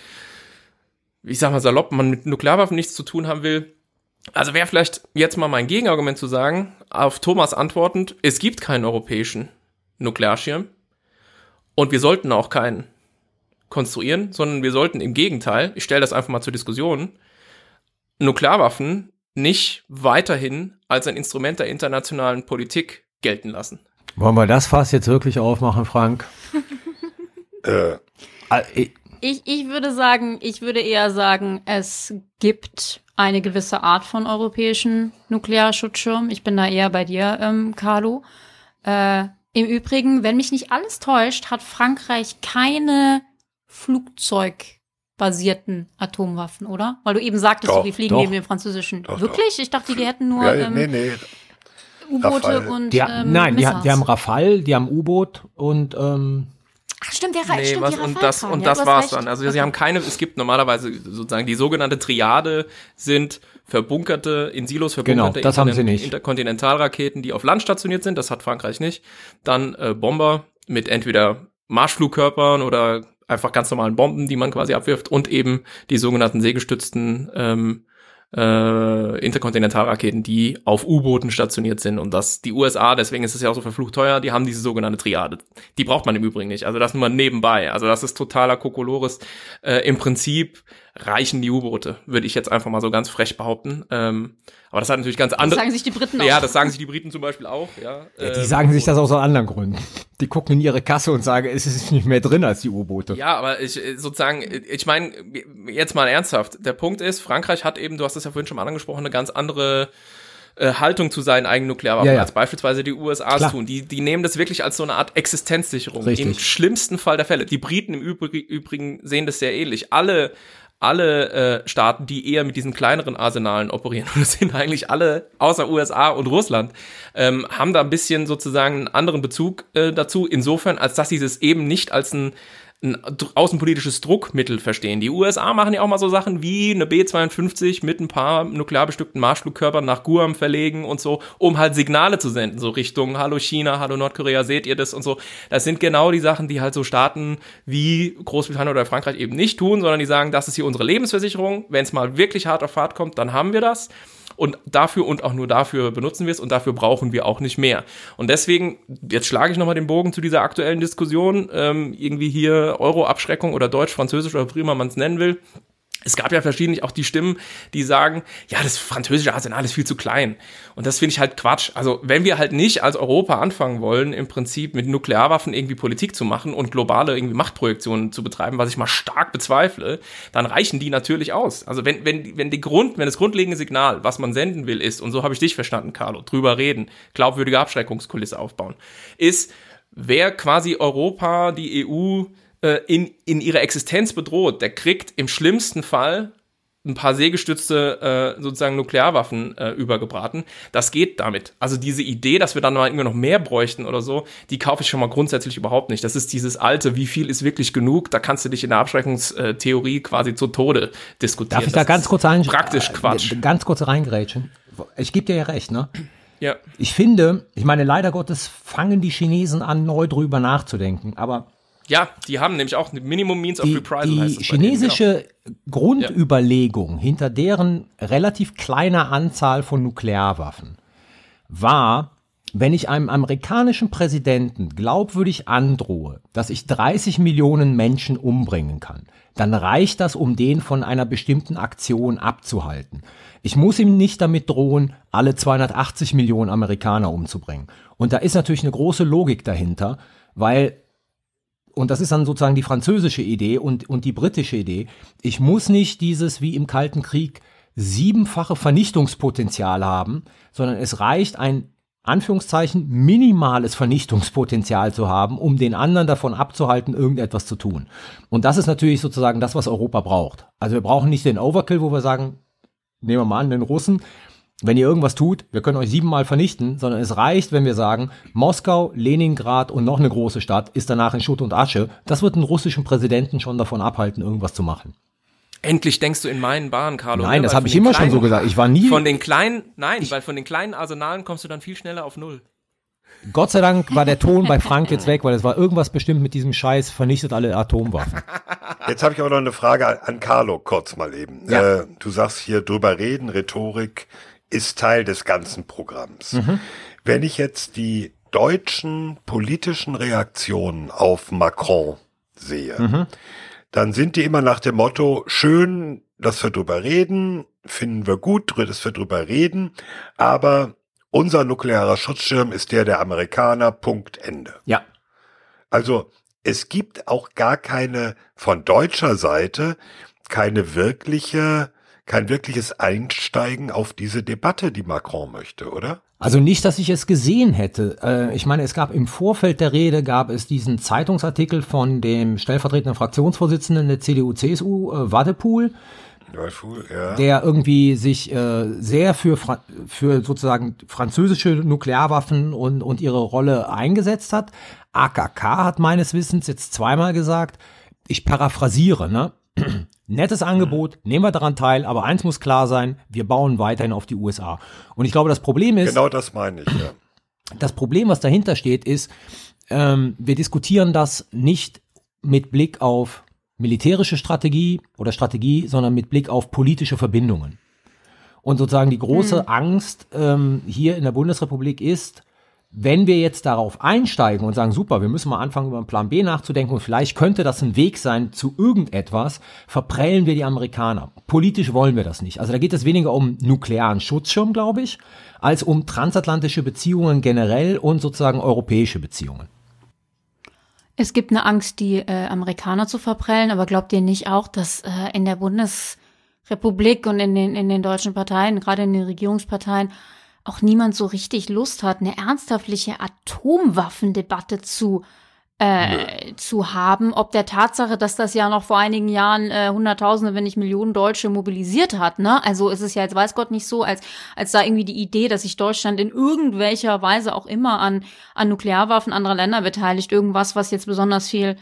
ich sag mal salopp, man mit Nuklearwaffen nichts zu tun haben will. Also wäre vielleicht jetzt mal mein Gegenargument zu sagen, auf Thomas antwortend, es gibt keinen europäischen Nuklearschirm und wir sollten auch keinen konstruieren, sondern wir sollten im Gegenteil, ich stelle das einfach mal zur Diskussion, Nuklearwaffen nicht weiterhin als ein Instrument der internationalen Politik gelten lassen. Wollen wir das Fass jetzt wirklich aufmachen, Frank? äh, Ah, ich, ich würde sagen, ich würde eher sagen, es gibt eine gewisse Art von europäischen Nuklearschutzschirm. Ich bin da eher bei dir, ähm, Carlo. Äh, Im Übrigen, wenn mich nicht alles täuscht, hat Frankreich keine Flugzeugbasierten Atomwaffen, oder? Weil du eben sagtest, doch, wir fliegen doch. neben den französischen. Doch, Wirklich? Ich dachte, die hätten nur ja, ähm, nee, nee. U-Boote und die, ähm, Nein, die, die, haben Rafale, die haben U-Boot und ähm, Ach, stimmt, der nee, stimmt, was, die und das und ja, das war's dann. Also sie haben keine, es gibt normalerweise sozusagen die sogenannte Triade sind verbunkerte, in Silos verbunkerte genau, Interkont Interkontinentalraketen, die auf Land stationiert sind, das hat Frankreich nicht. Dann äh, Bomber mit entweder Marschflugkörpern oder einfach ganz normalen Bomben, die man quasi abwirft und eben die sogenannten seegestützten ähm, äh, Interkontinentalraketen, die auf U-Booten stationiert sind und dass die USA, deswegen ist es ja auch so verflucht teuer, die haben diese sogenannte Triade. Die braucht man im Übrigen nicht. Also das nur mal nebenbei. Also das ist totaler Kokolores. Äh, Im Prinzip reichen die U-Boote, würde ich jetzt einfach mal so ganz frech behaupten. Ähm, aber das hat natürlich ganz andere. Das sagen sich die Briten auch. Ja, das sagen sich die Briten zum Beispiel auch. Ja, ja die ähm, sagen sich das aus anderen Gründen. Die gucken in ihre Kasse und sagen, es ist nicht mehr drin als die U-Boote. Ja, aber ich sozusagen, ich meine, jetzt mal ernsthaft. Der Punkt ist, Frankreich hat eben, du hast es ja vorhin schon mal angesprochen, eine ganz andere äh, Haltung zu seinen eigenen Nuklearwaffen, ja, ja. als beispielsweise die USA tun. Die, die nehmen das wirklich als so eine Art Existenzsicherung. Richtig. Im schlimmsten Fall der Fälle. Die Briten im Übrigen sehen das sehr ähnlich. Alle alle äh, Staaten, die eher mit diesen kleineren Arsenalen operieren, und das sind eigentlich alle, außer USA und Russland, ähm, haben da ein bisschen sozusagen einen anderen Bezug äh, dazu, insofern, als dass sie es eben nicht als ein ein außenpolitisches Druckmittel verstehen. Die USA machen ja auch mal so Sachen wie eine B-52 mit ein paar nuklear bestückten Marschflugkörpern nach Guam verlegen und so, um halt Signale zu senden, so Richtung Hallo China, Hallo Nordkorea, seht ihr das und so. Das sind genau die Sachen, die halt so Staaten wie Großbritannien oder Frankreich eben nicht tun, sondern die sagen, das ist hier unsere Lebensversicherung. Wenn es mal wirklich hart auf Fahrt kommt, dann haben wir das. Und dafür und auch nur dafür benutzen wir es und dafür brauchen wir auch nicht mehr. Und deswegen, jetzt schlage ich nochmal den Bogen zu dieser aktuellen Diskussion, ähm, irgendwie hier Euro-Abschreckung oder Deutsch, Französisch oder wie immer man es nennen will es gab ja verschiedentlich auch die Stimmen, die sagen, ja, das französische Arsenal ist viel zu klein. Und das finde ich halt Quatsch. Also wenn wir halt nicht als Europa anfangen wollen, im Prinzip mit Nuklearwaffen irgendwie Politik zu machen und globale irgendwie Machtprojektionen zu betreiben, was ich mal stark bezweifle, dann reichen die natürlich aus. Also wenn, wenn, wenn die Grund, wenn das grundlegende Signal, was man senden will, ist, und so habe ich dich verstanden, Carlo, drüber reden, glaubwürdige Abschreckungskulisse aufbauen, ist, wer quasi Europa, die EU äh, in, in ihrer Existenz bedroht, der kriegt im schlimmsten Fall ein paar seegestützte äh, sozusagen Nuklearwaffen äh, übergebraten. Das geht damit. Also diese Idee, dass wir dann mal irgendwie noch mehr bräuchten oder so, die kaufe ich schon mal grundsätzlich überhaupt nicht. Das ist dieses alte, wie viel ist wirklich genug? Da kannst du dich in der Abschreckungstheorie quasi zu Tode diskutieren. Darf ich das da ganz kurz ein praktisch Quatsch. Ganz kurz reingrätschen. Ich gebe dir ja recht, ne? Ja. Ich finde, ich meine, leider Gottes fangen die Chinesen an, neu drüber nachzudenken. Aber ja, die haben nämlich auch Minimum Means die, of Reprisal. Die heißt chinesische genau. Grundüberlegung ja. hinter deren relativ kleiner Anzahl von Nuklearwaffen war, wenn ich einem amerikanischen Präsidenten glaubwürdig androhe, dass ich 30 Millionen Menschen umbringen kann, dann reicht das, um den von einer bestimmten Aktion abzuhalten. Ich muss ihm nicht damit drohen, alle 280 Millionen Amerikaner umzubringen. Und da ist natürlich eine große Logik dahinter, weil und das ist dann sozusagen die französische Idee und, und die britische Idee. Ich muss nicht dieses wie im Kalten Krieg siebenfache Vernichtungspotenzial haben, sondern es reicht ein Anführungszeichen minimales Vernichtungspotenzial zu haben, um den anderen davon abzuhalten, irgendetwas zu tun. Und das ist natürlich sozusagen das, was Europa braucht. Also wir brauchen nicht den Overkill, wo wir sagen, nehmen wir mal an, den Russen, wenn ihr irgendwas tut, wir können euch siebenmal vernichten, sondern es reicht, wenn wir sagen, Moskau, Leningrad und noch eine große Stadt ist danach in Schutt und Asche. Das wird einen russischen Präsidenten schon davon abhalten, irgendwas zu machen. Endlich denkst du in meinen Bahnen, Carlo. Nein, das habe ich immer kleinen, schon so gesagt. Ich war nie. Von den kleinen, nein, ich, weil von den kleinen Arsenalen kommst du dann viel schneller auf Null. Gott sei Dank war der Ton bei Frank jetzt weg, weil es war irgendwas bestimmt mit diesem Scheiß, vernichtet alle Atomwaffen. Jetzt habe ich aber noch eine Frage an Carlo, kurz mal eben. Ja. Äh, du sagst hier drüber reden, Rhetorik, ist Teil des ganzen Programms. Mhm. Wenn ich jetzt die deutschen politischen Reaktionen auf Macron sehe, mhm. dann sind die immer nach dem Motto, schön, dass wir drüber reden, finden wir gut, dass wir drüber reden, aber unser nuklearer Schutzschirm ist der der Amerikaner, Punkt, Ende. Ja. Also es gibt auch gar keine von deutscher Seite keine wirkliche kein wirkliches Einsteigen auf diese Debatte, die Macron möchte, oder? Also nicht, dass ich es gesehen hätte. Äh, ich meine, es gab im Vorfeld der Rede gab es diesen Zeitungsartikel von dem stellvertretenden Fraktionsvorsitzenden der CDU-CSU, äh, Wadepool, ja. der irgendwie sich äh, sehr für, für sozusagen französische Nuklearwaffen und, und ihre Rolle eingesetzt hat. AKK hat meines Wissens jetzt zweimal gesagt, ich paraphrasiere, ne? Nettes Angebot, nehmen wir daran teil, aber eins muss klar sein, wir bauen weiterhin auf die USA. Und ich glaube, das Problem ist. Genau das meine ich, ja. Das Problem, was dahinter steht, ist, ähm, wir diskutieren das nicht mit Blick auf militärische Strategie oder Strategie, sondern mit Blick auf politische Verbindungen. Und sozusagen die große mhm. Angst ähm, hier in der Bundesrepublik ist, wenn wir jetzt darauf einsteigen und sagen, super, wir müssen mal anfangen, über einen Plan B nachzudenken und vielleicht könnte das ein Weg sein zu irgendetwas, verprellen wir die Amerikaner. Politisch wollen wir das nicht. Also da geht es weniger um nuklearen Schutzschirm, glaube ich, als um transatlantische Beziehungen generell und sozusagen europäische Beziehungen. Es gibt eine Angst, die äh, Amerikaner zu verprellen, aber glaubt ihr nicht auch, dass äh, in der Bundesrepublik und in den, in den deutschen Parteien, gerade in den Regierungsparteien, auch niemand so richtig Lust hat, eine ernsthaftliche Atomwaffendebatte zu äh, zu haben, ob der Tatsache, dass das ja noch vor einigen Jahren äh, Hunderttausende, wenn nicht Millionen Deutsche mobilisiert hat, ne? Also ist es ja jetzt weiß Gott nicht so, als als da irgendwie die Idee, dass sich Deutschland in irgendwelcher Weise auch immer an an Nuklearwaffen anderer Länder beteiligt, irgendwas, was jetzt besonders viel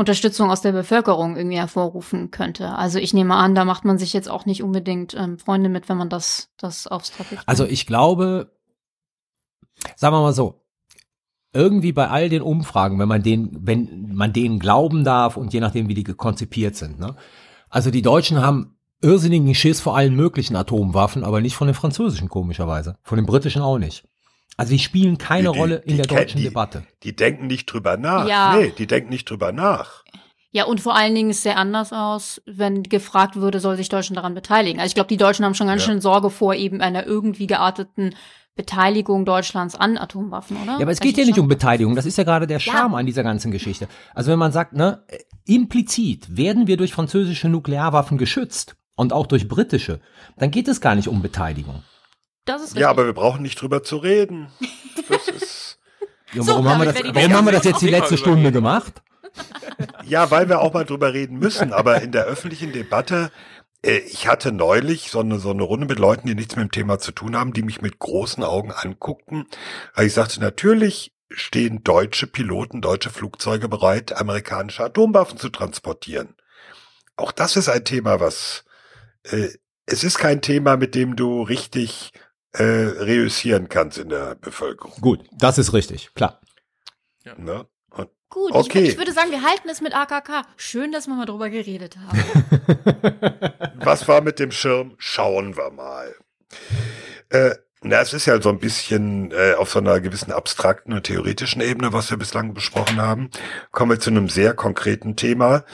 Unterstützung aus der Bevölkerung irgendwie hervorrufen könnte. Also ich nehme an, da macht man sich jetzt auch nicht unbedingt ähm, Freunde mit, wenn man das, das aufs Tapet bringt. Also ich glaube, sagen wir mal so, irgendwie bei all den Umfragen, wenn man den, wenn man denen glauben darf und je nachdem, wie die konzipiert sind, ne? Also die Deutschen haben irrsinnigen Schiss vor allen möglichen Atomwaffen, aber nicht von den französischen komischerweise. Von den britischen auch nicht. Also die spielen keine Die- Rolle in die der kennen deutschen die- Debatte. Die denken nicht drüber nach. Ja. Nee, die denken nicht drüber nach. Ja, und vor allen Dingen ist sehr anders aus, wenn gefragt würde, soll sich Deutschland daran beteiligen. Also ich glaube, die Deutschen haben schon ganz Ja. schön Sorge vor eben einer irgendwie gearteten Beteiligung Deutschlands an Atomwaffen, oder? Ja, aber es geht ja nicht schon? um Beteiligung. Das ist ja gerade der Ja. Charme an dieser ganzen Geschichte. Also wenn man sagt, ne, äh, implizit werden wir durch französische Nuklearwaffen geschützt und auch durch britische, dann geht es gar nicht um Beteiligung. Das ist richtig. Ja, aber wir brauchen nicht drüber zu reden. Das ist, Ja, So, warum haben wir das, warum haben wir das jetzt die letzte Stunde gemacht? ja, weil wir auch mal drüber reden müssen. Aber in der öffentlichen Debatte, äh, ich hatte neulich so eine, so eine Runde mit Leuten, die nichts mit dem Thema zu tun haben, die mich mit großen Augen anguckten. Weil ich sagte, natürlich stehen deutsche Piloten, deutsche Flugzeuge bereit, amerikanische Atomwaffen zu transportieren. Auch das ist ein Thema, was äh, es ist kein Thema, mit dem du richtig äh, reüssieren kannst in der Bevölkerung. Gut, das ist richtig, klar. Ne? Und Gut, Okay. ich, ich würde sagen, wir halten es mit AKK. Schön, dass wir mal drüber geredet haben. was war mit dem Schirm? Schauen wir mal. Äh, na, es ist ja so ein bisschen äh, auf so einer gewissen abstrakten und theoretischen Ebene, was wir bislang besprochen haben. Kommen wir zu einem sehr konkreten Thema,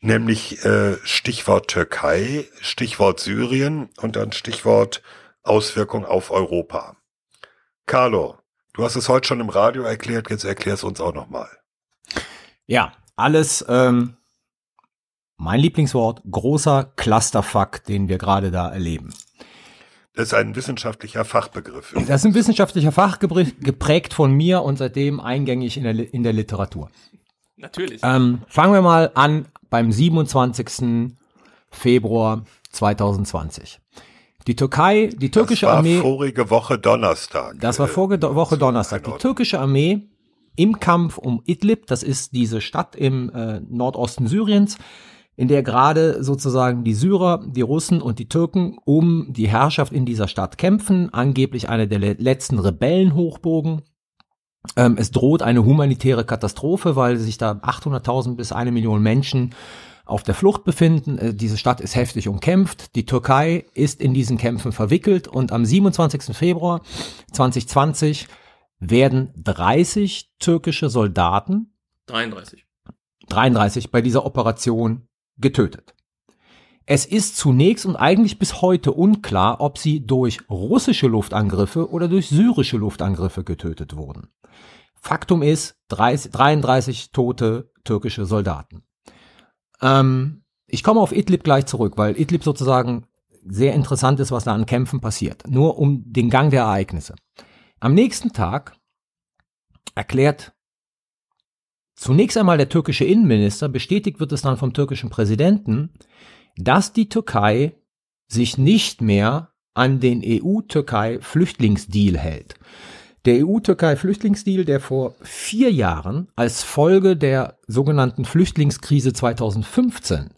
nämlich äh, Stichwort Türkei, Stichwort Syrien und dann Stichwort Auswirkung auf Europa. Carlo, du hast es heute schon im Radio erklärt, jetzt erklär es uns auch nochmal. Ja, alles, ähm, mein Lieblingswort, großer Clusterfuck, den wir gerade da erleben. Das ist ein wissenschaftlicher Fachbegriff. Das ist ein wissenschaftlicher Fach geprä- geprägt von mir und seitdem eingängig in der, in der Literatur. Natürlich. Ähm, fangen wir mal an beim 27. Februar 2020. Die Türkei, die türkische das war Armee, vorige Woche Donnerstag. das war vorige Do- Woche Donnerstag, die türkische Armee im Kampf um Idlib, das ist diese Stadt im äh, Nordosten Syriens, in der gerade sozusagen die Syrer, die Russen und die Türken um die Herrschaft in dieser Stadt kämpfen, angeblich eine der le letzten Rebellenhochburgen. Ähm, es droht eine humanitäre Katastrophe, weil sich da 800.000 bis eine Million Menschen auf der Flucht befinden. Äh, diese Stadt ist heftig umkämpft. Die Türkei ist in diesen Kämpfen verwickelt und am 27. Februar 2020 werden 30 türkische Soldaten 33. 33 bei dieser Operation getötet. Es ist zunächst und eigentlich bis heute unklar, ob sie durch russische Luftangriffe oder durch syrische Luftangriffe getötet wurden. Faktum ist 30, 33 tote türkische Soldaten. Ähm, ich komme auf Idlib gleich zurück, weil Idlib sozusagen sehr interessant ist, was da an Kämpfen passiert. Nur um den Gang der Ereignisse. Am nächsten Tag erklärt Zunächst einmal der türkische Innenminister, bestätigt wird es dann vom türkischen Präsidenten, dass die Türkei sich nicht mehr an den EU-Türkei-Flüchtlingsdeal hält. Der EU-Türkei-Flüchtlingsdeal, der vor vier Jahren als Folge der sogenannten Flüchtlingskrise 2015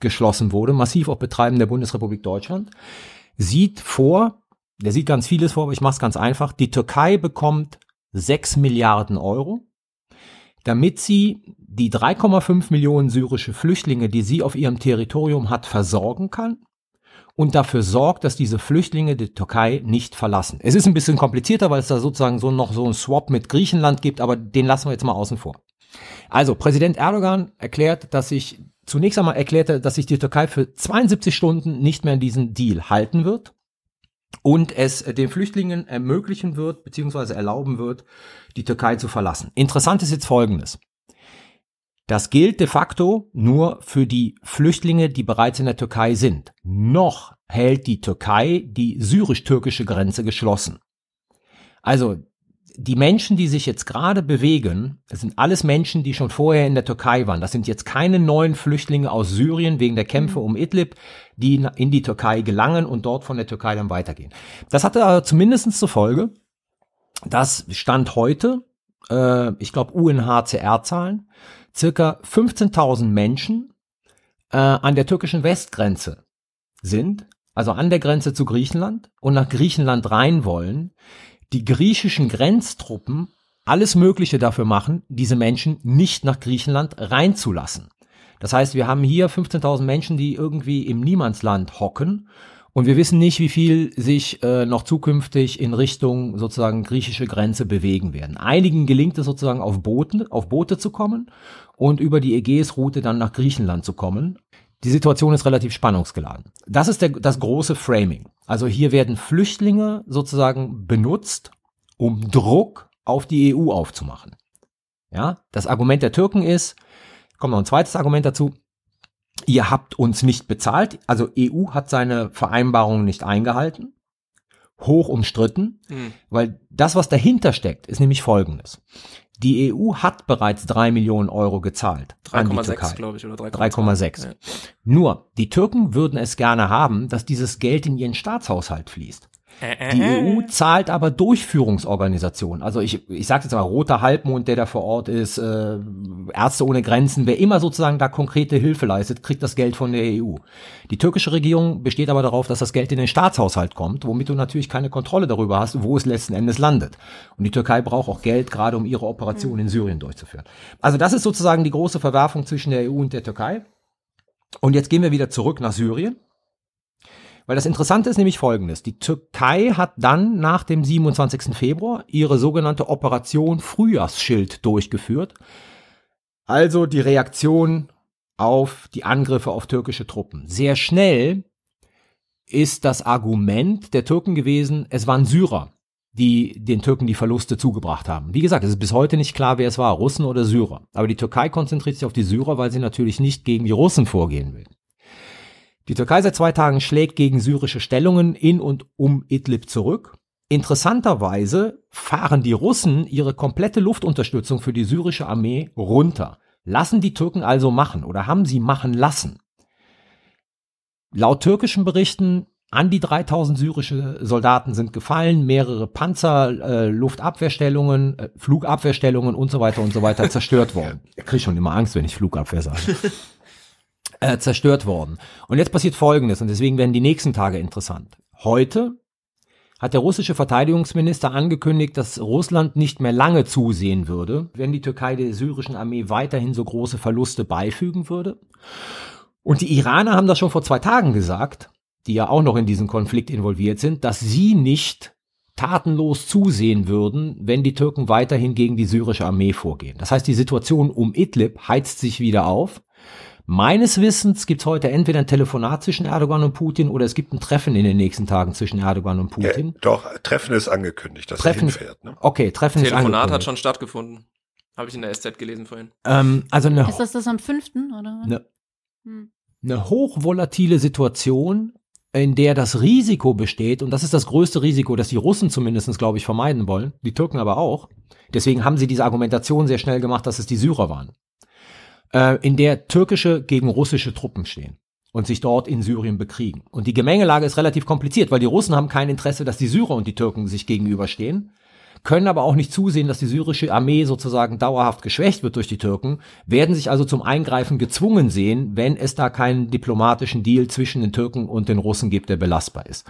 geschlossen wurde, massiv auf Betreiben der Bundesrepublik Deutschland, sieht vor, der sieht ganz vieles vor, aber ich mache es ganz einfach, die Türkei bekommt 6 Milliarden Euro, damit sie die 3,5 Millionen syrische Flüchtlinge, die sie auf ihrem Territorium hat, versorgen kann und dafür sorgt, dass diese Flüchtlinge die Türkei nicht verlassen. Es ist ein bisschen komplizierter, weil es da sozusagen so noch so einen Swap mit Griechenland gibt, aber den lassen wir jetzt mal außen vor. Also Präsident Erdogan erklärt, dass sich zunächst einmal erklärte, dass sich die Türkei für 72 Stunden nicht mehr an diesen Deal halten wird und es den Flüchtlingen ermöglichen wird, beziehungsweise erlauben wird, die Türkei zu verlassen. Interessant ist jetzt Folgendes. Das gilt de facto nur für die Flüchtlinge, die bereits in der Türkei sind. Noch hält die Türkei die syrisch-türkische Grenze geschlossen. Also die Menschen, die sich jetzt gerade bewegen, das sind alles Menschen, die schon vorher in der Türkei waren. Das sind jetzt keine neuen Flüchtlinge aus Syrien wegen der Kämpfe um Idlib, die in die Türkei gelangen und dort von der Türkei dann weitergehen. Das hatte aber zumindest zur Folge, dass Stand heute, äh, ich glaube UNHCR-Zahlen, circa 15.000 Menschen äh, an der türkischen Westgrenze sind, also an der Grenze zu Griechenland und nach Griechenland rein wollen, die griechischen Grenztruppen alles Mögliche dafür machen, diese Menschen nicht nach Griechenland reinzulassen. Das heißt, wir haben hier 15.000 Menschen, die irgendwie im Niemandsland hocken und wir wissen nicht, wie viel sich äh, noch zukünftig in Richtung sozusagen griechische Grenze bewegen werden. Einigen gelingt es sozusagen auf Booten, auf Boote zu kommen und über die Ägäisroute dann nach Griechenland zu kommen. Die Situation ist relativ spannungsgeladen. Das ist der, das große Framing. Also hier werden Flüchtlinge sozusagen benutzt, um Druck auf die EU aufzumachen. Ja, das Argument der Türken ist, kommt noch ein zweites Argument dazu, ihr habt uns nicht bezahlt, also EU hat seine Vereinbarungen nicht eingehalten, hoch umstritten, mhm. weil das, was dahinter steckt, ist nämlich folgendes. Die EU hat bereits drei Millionen Euro gezahlt 3,6 glaube ich oder 3,6. Ja. Nur die Türken würden es gerne haben, dass dieses Geld in ihren Staatshaushalt fließt. Die EU zahlt aber Durchführungsorganisationen. Also ich, ich sage jetzt mal Roter Halbmond, der da vor Ort ist, äh, Ärzte ohne Grenzen, wer immer sozusagen da konkrete Hilfe leistet, kriegt das Geld von der EU. Die türkische Regierung besteht aber darauf, dass das Geld in den Staatshaushalt kommt, womit du natürlich keine Kontrolle darüber hast, wo es letzten Endes landet. Und die Türkei braucht auch Geld, gerade um ihre Operation in Syrien durchzuführen. Also das ist sozusagen die große Verwerfung zwischen der EU und der Türkei. Und jetzt gehen wir wieder zurück nach Syrien. Weil das Interessante ist nämlich folgendes. Die Türkei hat dann nach dem 27. Februar ihre sogenannte Operation Frühjahrsschild durchgeführt. Also die Reaktion auf die Angriffe auf türkische Truppen. Sehr schnell ist das Argument der Türken gewesen, es waren Syrer, die den Türken die Verluste zugebracht haben. Wie gesagt, es ist bis heute nicht klar, wer es war, Russen oder Syrer. Aber die Türkei konzentriert sich auf die Syrer, weil sie natürlich nicht gegen die Russen vorgehen will. Die Türkei seit zwei Tagen schlägt gegen syrische Stellungen in und um Idlib zurück. Interessanterweise fahren die Russen ihre komplette Luftunterstützung für die syrische Armee runter. Lassen die Türken also machen oder haben sie machen lassen. Laut türkischen Berichten an die 3000 syrische Soldaten sind gefallen, mehrere Panzer, äh, Luftabwehrstellungen, äh, Flugabwehrstellungen und so weiter und so weiter zerstört worden. Ich kriege schon immer Angst, wenn ich Flugabwehr sage. äh, zerstört worden. Und jetzt passiert Folgendes, und deswegen werden die nächsten Tage interessant. Heute hat der russische Verteidigungsminister angekündigt, dass Russland nicht mehr lange zusehen würde, wenn die Türkei der syrischen Armee weiterhin so große Verluste beifügen würde. Und die Iraner haben das schon vor zwei Tagen gesagt, die ja auch noch in diesen Konflikt involviert sind, dass sie nicht tatenlos zusehen würden, wenn die Türken weiterhin gegen die syrische Armee vorgehen. Das heißt, die Situation um Idlib heizt sich wieder auf. Meines Wissens gibt es heute entweder ein Telefonat zwischen Erdogan und Putin oder es gibt ein Treffen in den nächsten Tagen zwischen Erdogan und Putin. Ja, doch, Treffen ist angekündigt, dass Treffen, er hinfährt. Ne? Okay, Treffen Telefonat ist angekündigt. Telefonat hat schon stattgefunden. Habe ich in der SZ gelesen vorhin. Ähm, also eine, ist das das am 5. oder? Eine, hm. eine hochvolatile Situation, in der das Risiko besteht, und das ist das größte Risiko, das die Russen zumindest, glaube ich, vermeiden wollen, die Türken aber auch. Deswegen haben sie diese Argumentation sehr schnell gemacht, dass es die Syrer waren äh, in der türkische gegen russische Truppen stehen und sich dort in Syrien bekriegen. Und die Gemengelage ist relativ kompliziert, weil die Russen haben kein Interesse, dass die Syrer und die Türken sich gegenüberstehen, können aber auch nicht zusehen, dass die syrische Armee sozusagen dauerhaft geschwächt wird durch die Türken, werden sich also zum Eingreifen gezwungen sehen, wenn es da keinen diplomatischen Deal zwischen den Türken und den Russen gibt, der belastbar ist.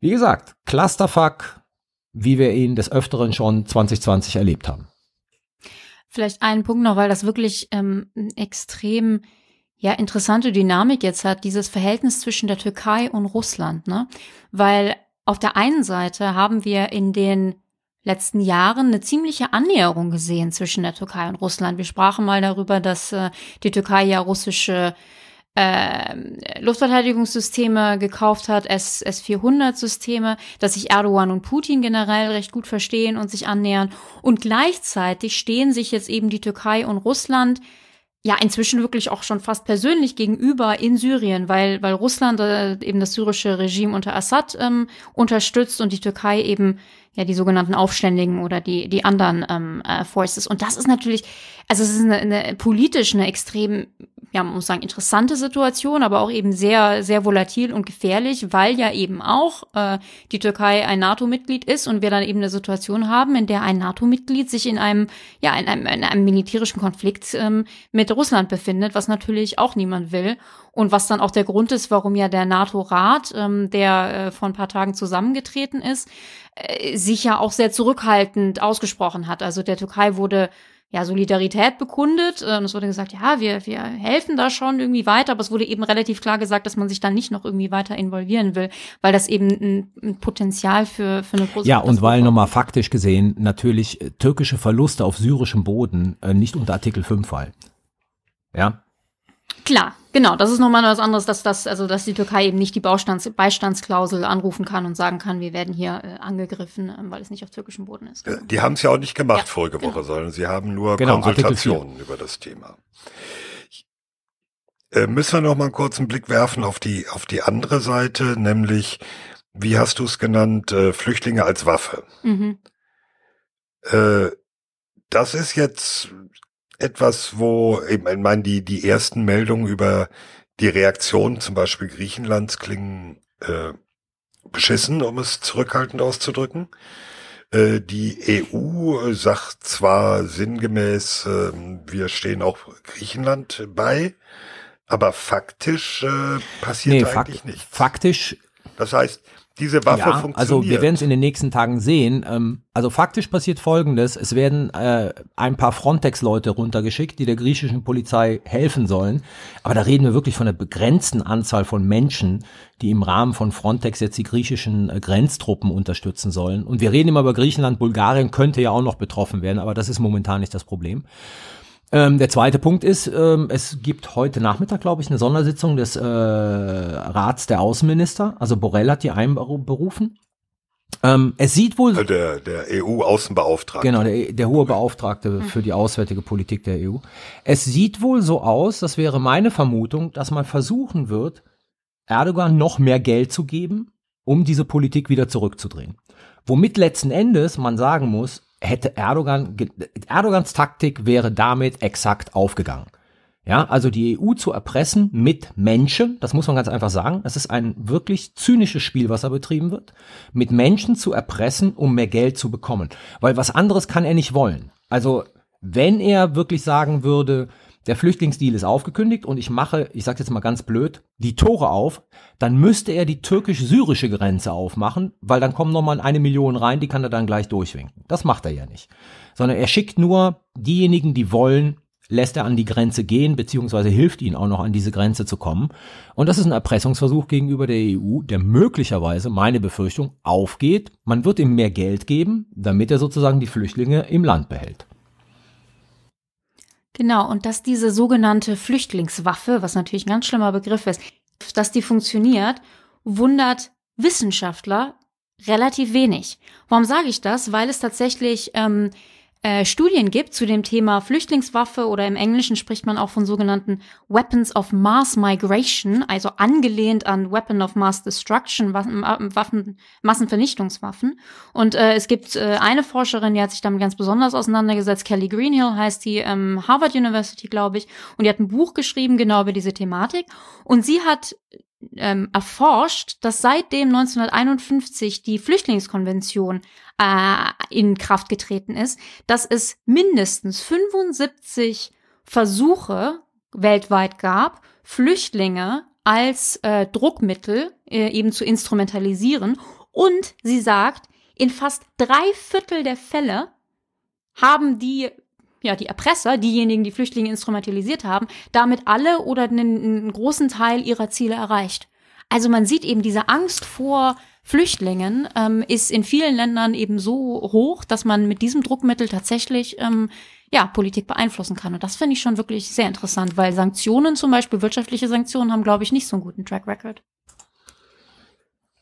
Wie gesagt, Clusterfuck, wie wir ihn des Öfteren schon 2020 erlebt haben. Vielleicht einen Punkt noch, weil das wirklich ähm, extrem ja interessante Dynamik jetzt hat, dieses Verhältnis zwischen der Türkei und Russland, ne? Weil auf der einen Seite haben wir in den letzten Jahren eine ziemliche Annäherung gesehen zwischen der Türkei und Russland. Wir sprachen mal darüber, dass äh, die Türkei ja russische äh, Luftverteidigungssysteme gekauft hat, S, S-400-Systeme, dass sich Erdogan und Putin generell recht gut verstehen und sich annähern. Und gleichzeitig stehen sich jetzt eben die Türkei und Russland ja inzwischen wirklich auch schon fast persönlich gegenüber in Syrien, weil, weil Russland äh, eben das syrische Regime unter Assad ähm, unterstützt und die Türkei eben ja die sogenannten Aufständigen oder die die anderen ähm, äh, Forces. Und das ist natürlich, also es ist eine, eine politisch eine extrem, ja man muss sagen interessante Situation, aber auch eben sehr sehr volatil und gefährlich, weil ja eben auch äh, die Türkei ein NATO-Mitglied ist und wir dann eben eine Situation haben, in der ein NATO-Mitglied sich in einem ja in einem, in einem militärischen Konflikt ähm, mit Russland befindet, was natürlich auch niemand will und was dann auch der Grund ist, warum ja der NATO-Rat, ähm, der äh, vor ein paar Tagen zusammengetreten ist, äh, sich ja auch sehr zurückhaltend ausgesprochen hat. Also der Türkei wurde ja, Solidarität bekundet. Ähm, es wurde gesagt, ja, wir, wir helfen da schon irgendwie weiter, aber es wurde eben relativ klar gesagt, dass man sich dann nicht noch irgendwie weiter involvieren will, weil das eben ein, ein Potenzial für, für eine große Ja, und weil nochmal faktisch gesehen natürlich äh, türkische Verluste auf syrischem Boden äh, nicht unter Artikel 5 fallen. Ja, Klar, genau. Das ist nochmal was anderes, dass das, also dass die Türkei eben nicht die Baustands Beistandsklausel anrufen kann und sagen kann, wir werden hier äh, angegriffen, äh, weil es nicht auf türkischem Boden ist. Genau. Die haben es ja auch nicht gemacht ja, vorige Woche, genau. sondern sie haben nur genau, Konsultationen über das Thema. Äh, müssen wir noch mal einen kurzen Blick werfen auf die auf die andere Seite, nämlich wie hast du es genannt, äh, Flüchtlinge als Waffe. Mhm. Äh, das ist jetzt etwas, wo eben, ich meine, die, die ersten Meldungen über die Reaktion zum Beispiel Griechenlands klingen äh, beschissen, um es zurückhaltend auszudrücken. Äh, die EU sagt zwar sinngemäß, äh, wir stehen auch Griechenland bei, aber faktisch äh, passiert nee, eigentlich fakt nichts. Faktisch. Das heißt, diese Waffe ja, funktioniert. Also wir werden es in den nächsten Tagen sehen. Ähm, also faktisch passiert Folgendes. Es werden äh, ein paar Frontex-Leute runtergeschickt, die der griechischen Polizei helfen sollen. Aber da reden wir wirklich von einer begrenzten Anzahl von Menschen, die im Rahmen von Frontex jetzt die griechischen äh, Grenztruppen unterstützen sollen. Und wir reden immer über Griechenland, Bulgarien könnte ja auch noch betroffen werden, aber das ist momentan nicht das Problem. Ähm, der zweite Punkt ist, ähm, es gibt heute Nachmittag, glaube ich, eine Sondersitzung des äh, Rats der Außenminister. Also Borrell hat die einberufen. Ähm, es sieht wohl. Äh, der, der EU-Außenbeauftragte. Genau, der, der hohe Beauftragte für die auswärtige Politik der EU. Es sieht wohl so aus, das wäre meine Vermutung, dass man versuchen wird, Erdogan noch mehr Geld zu geben, um diese Politik wieder zurückzudrehen. Womit letzten Endes man sagen muss, hätte Erdogan, Erdogans Taktik wäre damit exakt aufgegangen. Ja, also die EU zu erpressen mit Menschen, das muss man ganz einfach sagen, das ist ein wirklich zynisches Spiel, was da betrieben wird, mit Menschen zu erpressen, um mehr Geld zu bekommen. Weil was anderes kann er nicht wollen. Also, wenn er wirklich sagen würde, der Flüchtlingsdeal ist aufgekündigt und ich mache, ich sage jetzt mal ganz blöd, die Tore auf, dann müsste er die türkisch-syrische Grenze aufmachen, weil dann kommen nochmal eine Million rein, die kann er dann gleich durchwinken. Das macht er ja nicht. Sondern er schickt nur diejenigen, die wollen, lässt er an die Grenze gehen, beziehungsweise hilft ihnen auch noch an diese Grenze zu kommen. Und das ist ein Erpressungsversuch gegenüber der EU, der möglicherweise, meine Befürchtung, aufgeht. Man wird ihm mehr Geld geben, damit er sozusagen die Flüchtlinge im Land behält. Genau, und dass diese sogenannte Flüchtlingswaffe, was natürlich ein ganz schlimmer Begriff ist, dass die funktioniert, wundert Wissenschaftler relativ wenig. Warum sage ich das? Weil es tatsächlich ähm, äh, Studien gibt zu dem Thema Flüchtlingswaffe oder im Englischen spricht man auch von sogenannten Weapons of Mass Migration, also angelehnt an Weapon of Mass Destruction, Waffen, Massenvernichtungswaffen. Und äh, es gibt äh, eine Forscherin, die hat sich damit ganz besonders auseinandergesetzt, Kelly Greenhill heißt die, ähm, Harvard University, glaube ich, und die hat ein Buch geschrieben genau über diese Thematik. Und sie hat ähm, erforscht, dass seitdem 1951 die Flüchtlingskonvention äh, in Kraft getreten ist, dass es mindestens 75 Versuche weltweit gab, Flüchtlinge als äh, Druckmittel äh, eben zu instrumentalisieren. Und sie sagt, in fast drei Viertel der Fälle haben die ja, die Erpresser, diejenigen, die Flüchtlinge instrumentalisiert haben, damit alle oder einen, einen großen Teil ihrer Ziele erreicht. Also man sieht eben diese Angst vor Flüchtlingen ähm, ist in vielen Ländern eben so hoch, dass man mit diesem Druckmittel tatsächlich ähm, ja, Politik beeinflussen kann. Und das finde ich schon wirklich sehr interessant, weil Sanktionen, zum Beispiel wirtschaftliche Sanktionen, haben, glaube ich, nicht so einen guten Track Record.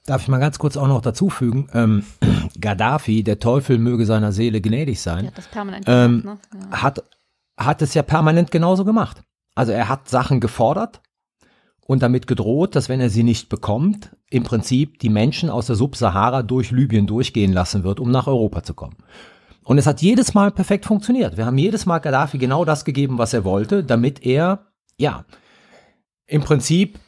Darf ich mal ganz kurz auch noch dazu fügen, ähm, Gaddafi, der Teufel möge seiner Seele gnädig sein, hat, das permanent ähm, gemacht, ne? ja. hat, hat es ja permanent genauso gemacht. Also er hat Sachen gefordert und damit gedroht, dass wenn er sie nicht bekommt, im Prinzip die Menschen aus der Subsahara durch Libyen durchgehen lassen wird, um nach Europa zu kommen. Und es hat jedes Mal perfekt funktioniert. Wir haben jedes Mal Gaddafi genau das gegeben, was er wollte, damit er, ja, im Prinzip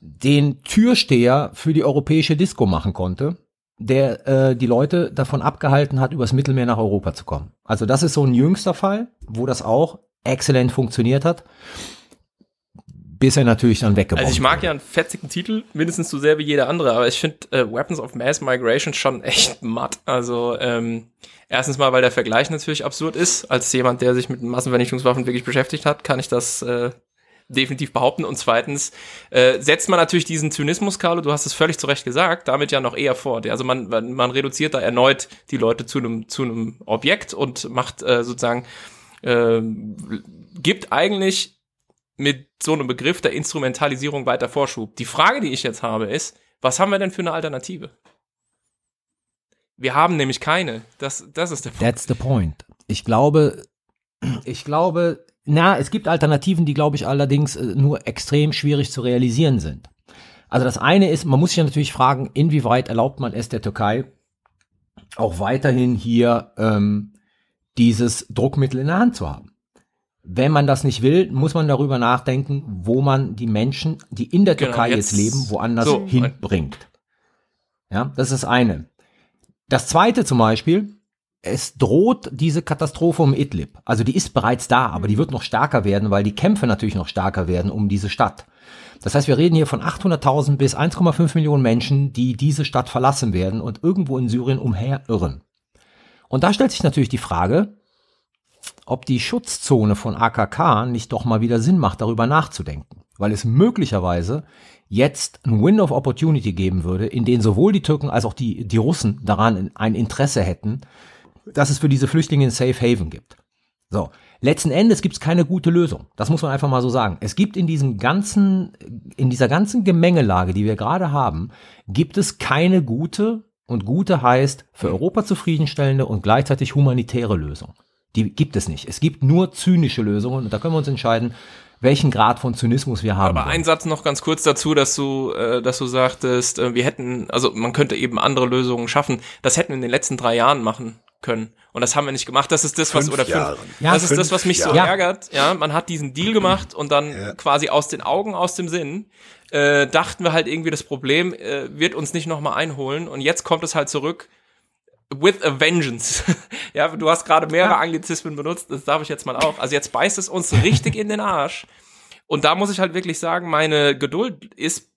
den Türsteher für die europäische Disco machen konnte, der äh, die Leute davon abgehalten hat, übers Mittelmeer nach Europa zu kommen. Also das ist so ein jüngster Fall, wo das auch exzellent funktioniert hat, bis er natürlich dann weggebombt Also ich mag ja einen fetzigen Titel, mindestens so sehr wie jeder andere, aber ich finde äh, Weapons of Mass Migration schon echt matt. Also ähm, erstens mal, weil der Vergleich natürlich absurd ist. Als jemand, der sich mit Massenvernichtungswaffen wirklich beschäftigt hat, kann ich das äh, definitiv behaupten. Und zweitens äh, setzt man natürlich diesen Zynismus, Carlo, du hast es völlig zu Recht gesagt, damit ja noch eher fort. Also man, man, man reduziert da erneut die Leute zu einem zu einem Objekt und macht äh, sozusagen äh, gibt eigentlich mit so einem Begriff der Instrumentalisierung weiter Vorschub. Die Frage, die ich jetzt habe, ist, was haben wir denn für eine Alternative? Wir haben nämlich keine. Das, das ist der Punkt. That's the point. Ich glaube, ich glaube, na, es gibt Alternativen, die, glaube ich, allerdings äh, nur extrem schwierig zu realisieren sind. Also das eine ist, man muss sich natürlich fragen, inwieweit erlaubt man es der Türkei auch weiterhin hier ähm, dieses Druckmittel in der Hand zu haben. Wenn man das nicht will, muss man darüber nachdenken, wo man die Menschen, die in der Genau, Türkei jetzt- jetzt, leben, woanders so, hinbringt. Ja, das ist das eine. Das zweite zum Beispiel, es droht diese Katastrophe um Idlib. Also die ist bereits da, aber die wird noch stärker werden, weil die Kämpfe natürlich noch stärker werden um diese Stadt. Das heißt, wir reden hier von 800.000 bis 1,5 Millionen Menschen, die diese Stadt verlassen werden und irgendwo in Syrien umherirren. Und da stellt sich natürlich die Frage, ob die Schutzzone von AKK nicht doch mal wieder Sinn macht, darüber nachzudenken. Weil es möglicherweise jetzt ein Window of Opportunity geben würde, in den sowohl die Türken als auch die, die Russen daran ein Interesse hätten, dass es für diese Flüchtlinge ein Safe Haven gibt. So. Letzten Endes gibt es keine gute Lösung. Das muss man einfach mal so sagen. Es gibt in diesem ganzen, in dieser ganzen Gemengelage, die wir gerade haben, gibt es keine gute und gute heißt für Europa zufriedenstellende und gleichzeitig humanitäre Lösung. Die gibt es nicht. Es gibt nur zynische Lösungen und da können wir uns entscheiden, welchen Grad von Zynismus wir haben. Aber wollen. ein Satz noch ganz kurz dazu, dass du, äh, dass du sagtest, äh, wir hätten, also man könnte eben andere Lösungen schaffen. Das hätten wir in den letzten drei Jahren machen können. Und das haben wir nicht gemacht. Das ist das, was, Fünf oder fünf. Ja, das ist das, was mich so fünf Jahre. ärgert. Ja, man hat diesen Deal gemacht und dann Ja. quasi aus den Augen, aus dem Sinn, äh, dachten wir halt irgendwie, das Problem äh, wird uns nicht nochmal einholen. Und jetzt kommt es halt zurück. With a vengeance. ja, du hast gerade mehrere Anglizismen benutzt, das darf ich jetzt mal auch. Also jetzt beißt es uns richtig in den Arsch. Und da muss ich halt wirklich sagen, meine Geduld ist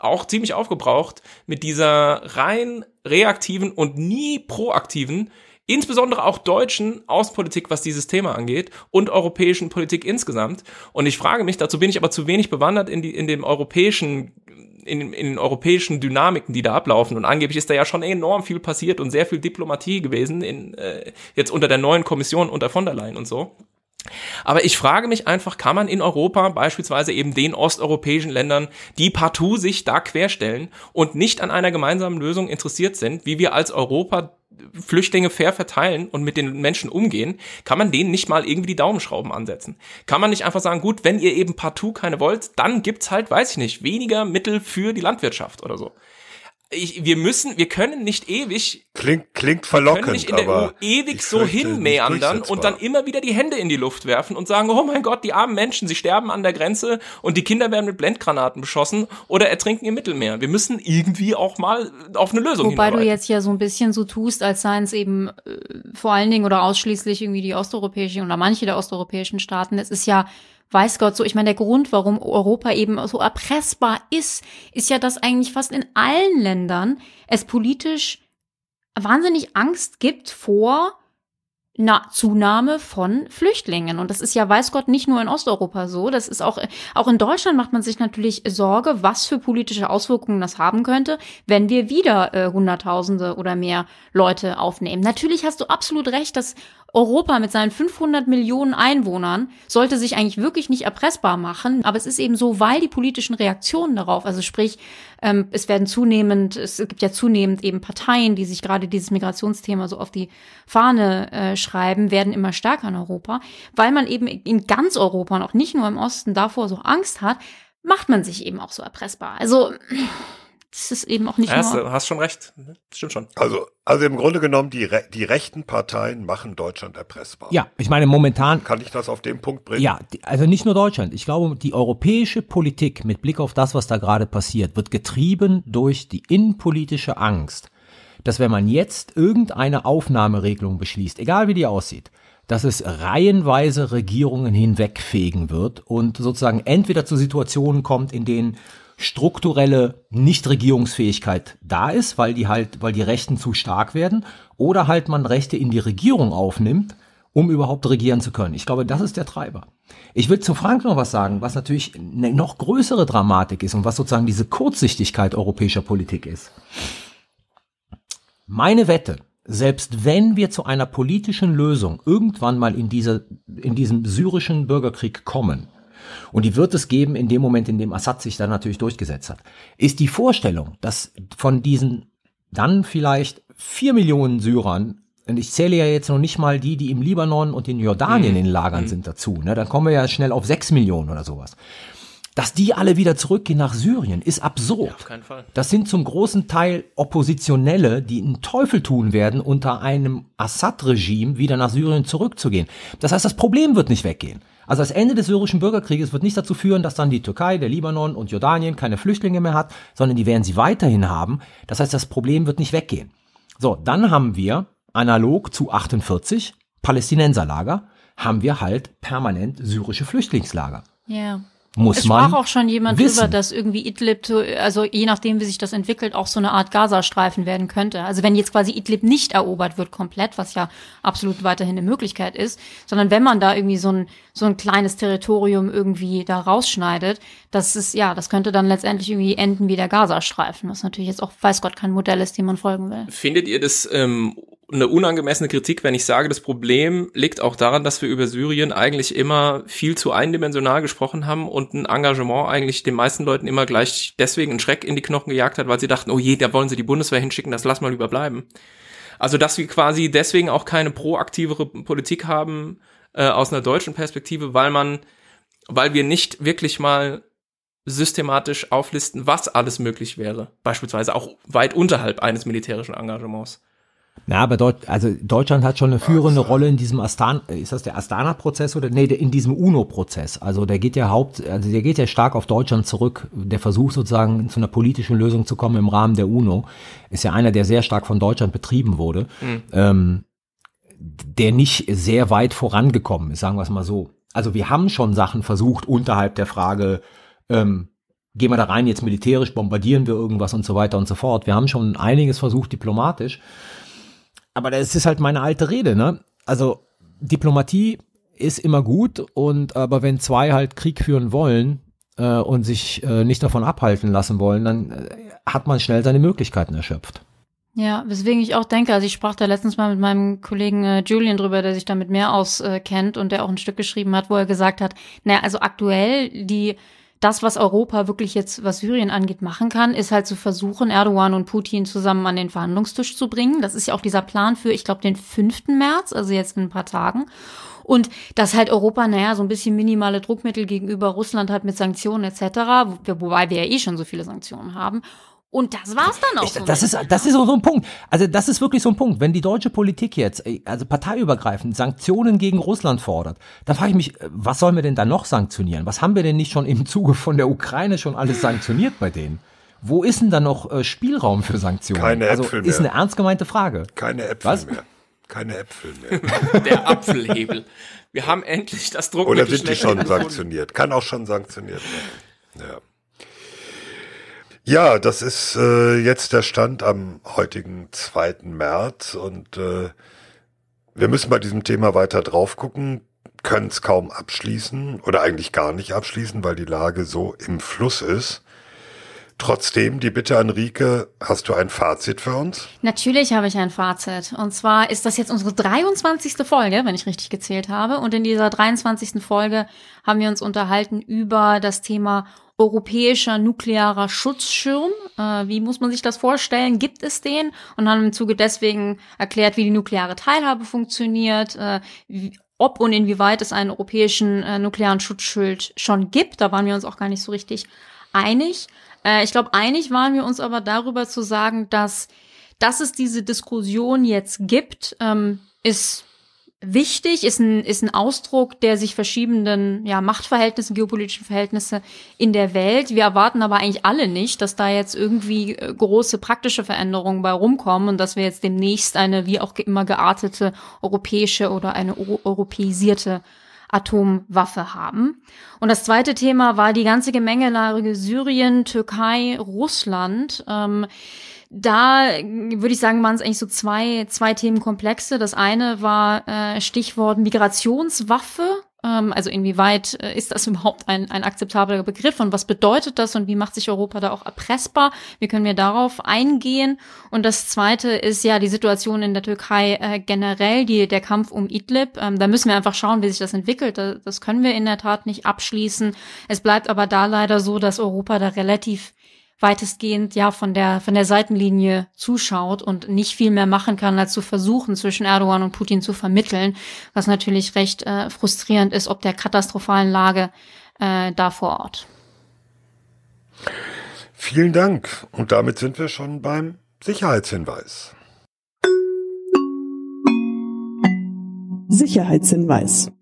auch ziemlich aufgebraucht mit dieser rein reaktiven und nie proaktiven, insbesondere auch deutschen Außenpolitik, was dieses Thema angeht und europäischen Politik insgesamt. Und ich frage mich, dazu bin ich aber zu wenig bewandert in die in dem europäischen in, den- in den europäischen Dynamiken, die da ablaufen. Und angeblich ist da ja schon enorm viel passiert und sehr viel Diplomatie gewesen in, äh, jetzt unter der neuen Kommission unter von der Leyen und so. Aber ich frage mich einfach, kann man in Europa beispielsweise eben den osteuropäischen Ländern, die partout sich da querstellen und nicht an einer gemeinsamen Lösung interessiert sind, wie wir als Europa Flüchtlinge fair verteilen und mit den Menschen umgehen, kann man denen nicht mal irgendwie die Daumenschrauben ansetzen. Kann man nicht einfach sagen, gut, wenn ihr eben partout keine wollt, dann gibt's halt, weiß ich nicht, weniger Mittel für die Landwirtschaft oder so. Ich, wir müssen, wir können nicht ewig Klingt, klingt können verlockend, nicht in der EU aber ewig ich so hinmeandern und dann immer wieder die Hände in die Luft werfen und sagen, oh mein Gott, die armen Menschen, sie sterben an der Grenze und die Kinder werden mit Blendgranaten beschossen oder ertrinken im Mittelmeer. Wir müssen irgendwie auch mal auf eine Lösung Wobei du jetzt ja so ein bisschen so tust, als seien es eben äh, vor allen Dingen oder ausschließlich irgendwie die osteuropäischen oder manche der osteuropäischen Staaten. Es ist ja, weiß Gott, so, ich meine, der Grund, warum Europa eben so erpressbar ist, ist ja, dass eigentlich fast in allen Ländern es politisch wahnsinnig Angst gibt vor na, Zunahme von Flüchtlingen. Und das ist ja, weiß Gott, nicht nur in Osteuropa so. Das ist auch, auch in Deutschland macht man sich natürlich Sorge, was für politische Auswirkungen das haben könnte, wenn wir wieder äh, Hunderttausende oder mehr Leute aufnehmen. Natürlich hast du absolut recht, dass Europa mit seinen 500 Millionen Einwohnern sollte sich eigentlich wirklich nicht erpressbar machen. Aber es ist eben so, weil die politischen Reaktionen darauf, also sprich, ähm, es werden zunehmend, es gibt ja zunehmend eben Parteien, die sich gerade dieses Migrationsthema so auf die Fahne äh, schreiben, werden immer stärker in Europa, weil man eben in ganz Europa und auch nicht nur im Osten davor so Angst hat, macht man sich eben auch so erpressbar. Also das ist eben auch nicht ja, nur. Du hast schon recht. Stimmt schon. Also, also im Grunde genommen, die, Re die rechten Parteien machen Deutschland erpressbar. Ja, ich meine, momentan. Kann ich das auf den Punkt bringen? Ja, also nicht nur Deutschland. Ich glaube, die europäische Politik mit Blick auf das, was da gerade passiert, wird getrieben durch die innenpolitische Angst, dass wenn man jetzt irgendeine Aufnahmeregelung beschließt, egal wie die aussieht, dass es reihenweise Regierungen hinwegfegen wird und sozusagen entweder zu Situationen kommt, in denen strukturelle Nichtregierungsfähigkeit da ist, weil die halt, weil die Rechten zu stark werden, oder halt man Rechte in die Regierung aufnimmt, um überhaupt regieren zu können. Ich glaube, das ist der Treiber. Ich will zu Frank noch was sagen, was natürlich eine noch größere Dramatik ist und was sozusagen diese Kurzsichtigkeit europäischer Politik ist. Meine Wette, selbst wenn wir zu einer politischen Lösung irgendwann mal in, dieser, in diesem syrischen Bürgerkrieg kommen, und die wird es geben in dem Moment, in dem Assad sich dann natürlich durchgesetzt hat, ist die Vorstellung, dass von diesen dann vielleicht vier Millionen Syrern und ich zähle ja jetzt noch nicht mal die, die im Libanon und in Jordanien mhm. in Lagern mhm. sind dazu. Ne? Dann kommen wir ja schnell auf sechs Millionen oder sowas. Dass die alle wieder zurückgehen nach Syrien, ist absurd. Ja, auf keinen Fall. Das sind zum großen Teil Oppositionelle, die einen Teufel tun werden, unter einem Assad-Regime wieder nach Syrien zurückzugehen. Das heißt, das Problem wird nicht weggehen. Also das Ende des syrischen Bürgerkrieges wird nicht dazu führen, dass dann die Türkei, der Libanon und Jordanien keine Flüchtlinge mehr hat, sondern die werden sie weiterhin haben. Das heißt, das Problem wird nicht weggehen. So, dann haben wir analog zu 48 Palästinenserlager, haben wir halt permanent syrische Flüchtlingslager. Ja muss es man. sprach auch schon jemand wissen. drüber, dass irgendwie Idlib, also je nachdem, wie sich das entwickelt, auch so eine Art Gazastreifen werden könnte. Also wenn jetzt quasi Idlib nicht erobert wird komplett, was ja absolut weiterhin eine Möglichkeit ist, sondern wenn man da irgendwie so ein, so ein kleines Territorium irgendwie da rausschneidet, das ist, ja, das könnte dann letztendlich irgendwie enden wie der Gazastreifen, was natürlich jetzt auch, weiß Gott, kein Modell ist, dem man folgen will. Findet ihr das ähm, eine unangemessene Kritik, wenn ich sage, das Problem liegt auch daran, dass wir über Syrien eigentlich immer viel zu eindimensional gesprochen haben und ein Engagement eigentlich den meisten Leuten immer gleich deswegen einen Schreck in die Knochen gejagt hat, weil sie dachten, oh je, da wollen sie die Bundeswehr hinschicken, das lass mal überbleiben. Also, dass wir quasi deswegen auch keine proaktivere Politik haben äh, aus einer deutschen Perspektive, weil man, weil wir nicht wirklich mal systematisch auflisten, was alles möglich wäre. Beispielsweise auch weit unterhalb eines militärischen Engagements. Na, aber Deut also Deutschland hat schon eine führende Rolle in diesem Astana, ist das der Astana-Prozess oder nee, in diesem UNO-Prozess. Also der geht ja haupt, also der geht ja stark auf Deutschland zurück. Der Versuch sozusagen zu einer politischen Lösung zu kommen im Rahmen der UNO ist ja einer, der sehr stark von Deutschland betrieben wurde, mhm. ähm, der nicht sehr weit vorangekommen ist, sagen wir es mal so. Also wir haben schon Sachen versucht unterhalb der Frage, ähm, gehen wir da rein jetzt militärisch, bombardieren wir irgendwas und so weiter und so fort. Wir haben schon einiges versucht diplomatisch aber das ist halt meine alte Rede, ne? Also Diplomatie ist immer gut und aber wenn zwei halt Krieg führen wollen äh, und sich äh, nicht davon abhalten lassen wollen, dann äh, hat man schnell seine Möglichkeiten erschöpft. Ja, weswegen ich auch denke, also ich sprach da letztens mal mit meinem Kollegen äh, Julian drüber, der sich damit mehr auskennt und der auch ein Stück geschrieben hat, wo er gesagt hat, naja, also aktuell die das, was Europa wirklich jetzt, was Syrien angeht, machen kann, ist halt zu versuchen, Erdogan und Putin zusammen an den Verhandlungstisch zu bringen. Das ist ja auch dieser Plan für, ich glaube, den 5. März, also jetzt in ein paar Tagen. Und dass halt Europa, naja, so ein bisschen minimale Druckmittel gegenüber Russland hat mit Sanktionen etc., wobei wir ja eh schon so viele Sanktionen haben. Und das war's dann auch. Ich, so das ist das ist so ein Punkt. Also das ist wirklich so ein Punkt. Wenn die deutsche Politik jetzt, also parteiübergreifend Sanktionen gegen Russland fordert, dann frage ich mich, was sollen wir denn da noch sanktionieren? Was haben wir denn nicht schon im Zuge von der Ukraine schon alles sanktioniert bei denen? Wo ist denn da noch äh, Spielraum für Sanktionen? Keine also Äpfel mehr. ist eine ernst gemeinte Frage. Keine Äpfel Was? mehr. Keine Äpfel mehr. der Apfelhebel. Wir haben endlich das Druckmittel. Oder sind die schon sanktioniert? Kann auch schon sanktioniert werden. Ja. Ja, das ist äh, jetzt der Stand am heutigen 2. März und äh, wir müssen bei diesem Thema weiter drauf gucken, können es kaum abschließen oder eigentlich gar nicht abschließen, weil die Lage so im Fluss ist. Trotzdem, die Bitte an Rike, hast du ein Fazit für uns? Natürlich habe ich ein Fazit. Und zwar ist das jetzt unsere 23. Folge, wenn ich richtig gezählt habe. Und in dieser 23. Folge haben wir uns unterhalten über das Thema europäischer nuklearer Schutzschirm. Äh, wie muss man sich das vorstellen? Gibt es den? Und haben im Zuge deswegen erklärt, wie die nukleare Teilhabe funktioniert, äh, wie, ob und inwieweit es einen europäischen äh, nuklearen Schutzschild schon gibt. Da waren wir uns auch gar nicht so richtig einig. Äh, ich glaube, einig waren wir uns aber darüber zu sagen, dass, dass es diese Diskussion jetzt gibt, ähm, ist wichtig, ist ein, ist ein Ausdruck der sich verschiebenden ja, Machtverhältnisse, geopolitischen Verhältnisse in der Welt. Wir erwarten aber eigentlich alle nicht, dass da jetzt irgendwie äh, große praktische Veränderungen bei rumkommen und dass wir jetzt demnächst eine wie auch immer geartete europäische oder eine europäisierte Atomwaffe haben. Und das zweite Thema war die ganze Gemengelage Syrien, Türkei, Russland. Ähm, da würde ich sagen, waren es eigentlich so zwei, zwei Themenkomplexe. Das eine war äh, Stichwort Migrationswaffe. Ähm, also inwieweit äh, ist das überhaupt ein, ein akzeptabler Begriff und was bedeutet das und wie macht sich Europa da auch erpressbar? Wie können wir darauf eingehen? Und das zweite ist ja die Situation in der Türkei äh, generell, die, der Kampf um Idlib. Ähm, da müssen wir einfach schauen, wie sich das entwickelt. Das, das können wir in der Tat nicht abschließen. Es bleibt aber da leider so, dass Europa da relativ weitestgehend ja von der von der Seitenlinie zuschaut und nicht viel mehr machen kann, als zu versuchen, zwischen Erdogan und Putin zu vermitteln, was natürlich recht äh, frustrierend ist, ob der katastrophalen Lage äh, da vor Ort. Vielen Dank. Und damit sind wir schon beim Sicherheitshinweis. Sicherheitshinweis.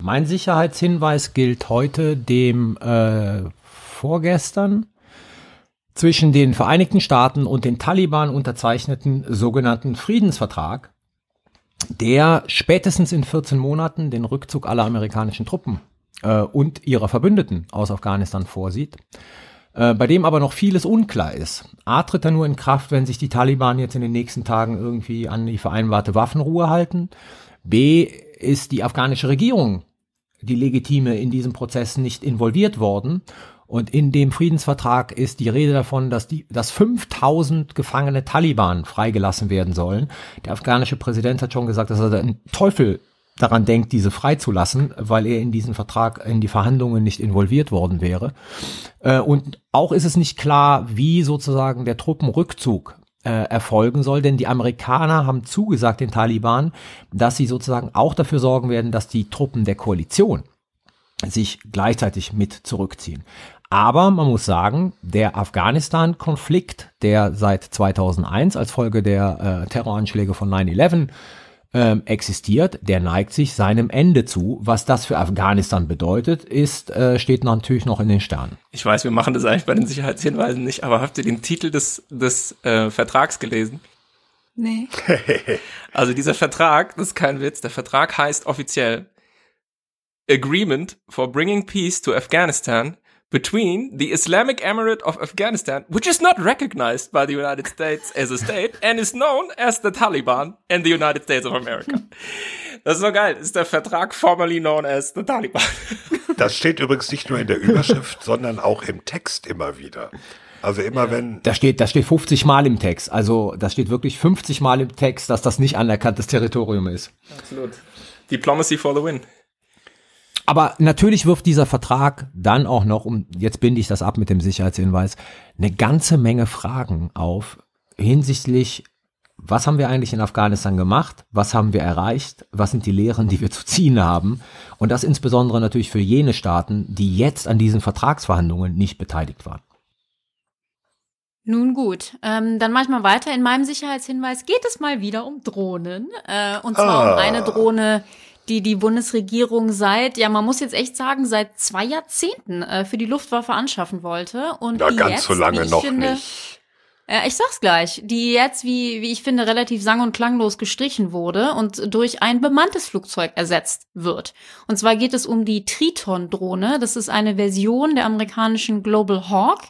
Mein Sicherheitshinweis gilt heute dem äh, vorgestern zwischen den Vereinigten Staaten und den Taliban unterzeichneten sogenannten Friedensvertrag, der spätestens in 14 Monaten den Rückzug aller amerikanischen Truppen äh, und ihrer Verbündeten aus Afghanistan vorsieht, äh, bei dem aber noch vieles unklar ist. A tritt er nur in Kraft, wenn sich die Taliban jetzt in den nächsten Tagen irgendwie an die vereinbarte Waffenruhe halten. B ist die afghanische Regierung, die legitime in diesem Prozess nicht involviert worden. Und in dem Friedensvertrag ist die Rede davon, dass die, dass 5000 gefangene Taliban freigelassen werden sollen. Der afghanische Präsident hat schon gesagt, dass er den Teufel daran denkt, diese freizulassen, weil er in diesen Vertrag, in die Verhandlungen nicht involviert worden wäre. Äh, und auch ist es nicht klar, wie sozusagen der Truppenrückzug äh, erfolgen soll, denn die Amerikaner haben zugesagt den Taliban, dass sie sozusagen auch dafür sorgen werden, dass die Truppen der Koalition sich gleichzeitig mit zurückziehen. Aber man muss sagen, der Afghanistan-Konflikt, der seit 2001 als Folge der äh, Terroranschläge von 9-11 ähm, existiert, der neigt sich seinem Ende zu. Was das für Afghanistan bedeutet, ist, äh, steht natürlich noch in den Sternen. Ich weiß, wir machen das eigentlich bei den Sicherheitshinweisen nicht, aber habt ihr den Titel des, des äh, Vertrags gelesen? Nee. also dieser Vertrag, das ist kein Witz, der Vertrag heißt offiziell Agreement for Bringing Peace to Afghanistan between the Islamic Emirate of Afghanistan, which is not recognized by the United States as a state and is known as the Taliban and the United States of America. Das ist so geil. Das ist der Vertrag formerly known as the Taliban. Das steht übrigens nicht nur in der Überschrift, sondern auch im Text immer wieder. Also immer wenn. Da steht, da steht 50 Mal im Text. Also da steht wirklich 50 Mal im Text, dass das nicht anerkanntes Territorium ist. Absolut. Diplomacy for the win. Aber natürlich wirft dieser Vertrag dann auch noch, um jetzt binde ich das ab mit dem Sicherheitshinweis, eine ganze Menge Fragen auf hinsichtlich, was haben wir eigentlich in Afghanistan gemacht, was haben wir erreicht, was sind die Lehren, die wir zu ziehen haben und das insbesondere natürlich für jene Staaten, die jetzt an diesen Vertragsverhandlungen nicht beteiligt waren. Nun gut, ähm, dann mache ich mal weiter. In meinem Sicherheitshinweis geht es mal wieder um Drohnen. Äh, und zwar ah. um eine Drohne, die die Bundesregierung seit, ja, man muss jetzt echt sagen, seit zwei Jahrzehnten äh, für die Luftwaffe anschaffen wollte. Und Na, die ganz jetzt, so lange ich noch finde, nicht. Ja, ich sag's gleich, die jetzt, wie, wie ich finde, relativ sang- und klanglos gestrichen wurde und durch ein bemanntes Flugzeug ersetzt wird. Und zwar geht es um die Triton-Drohne. Das ist eine Version der amerikanischen Global Hawk.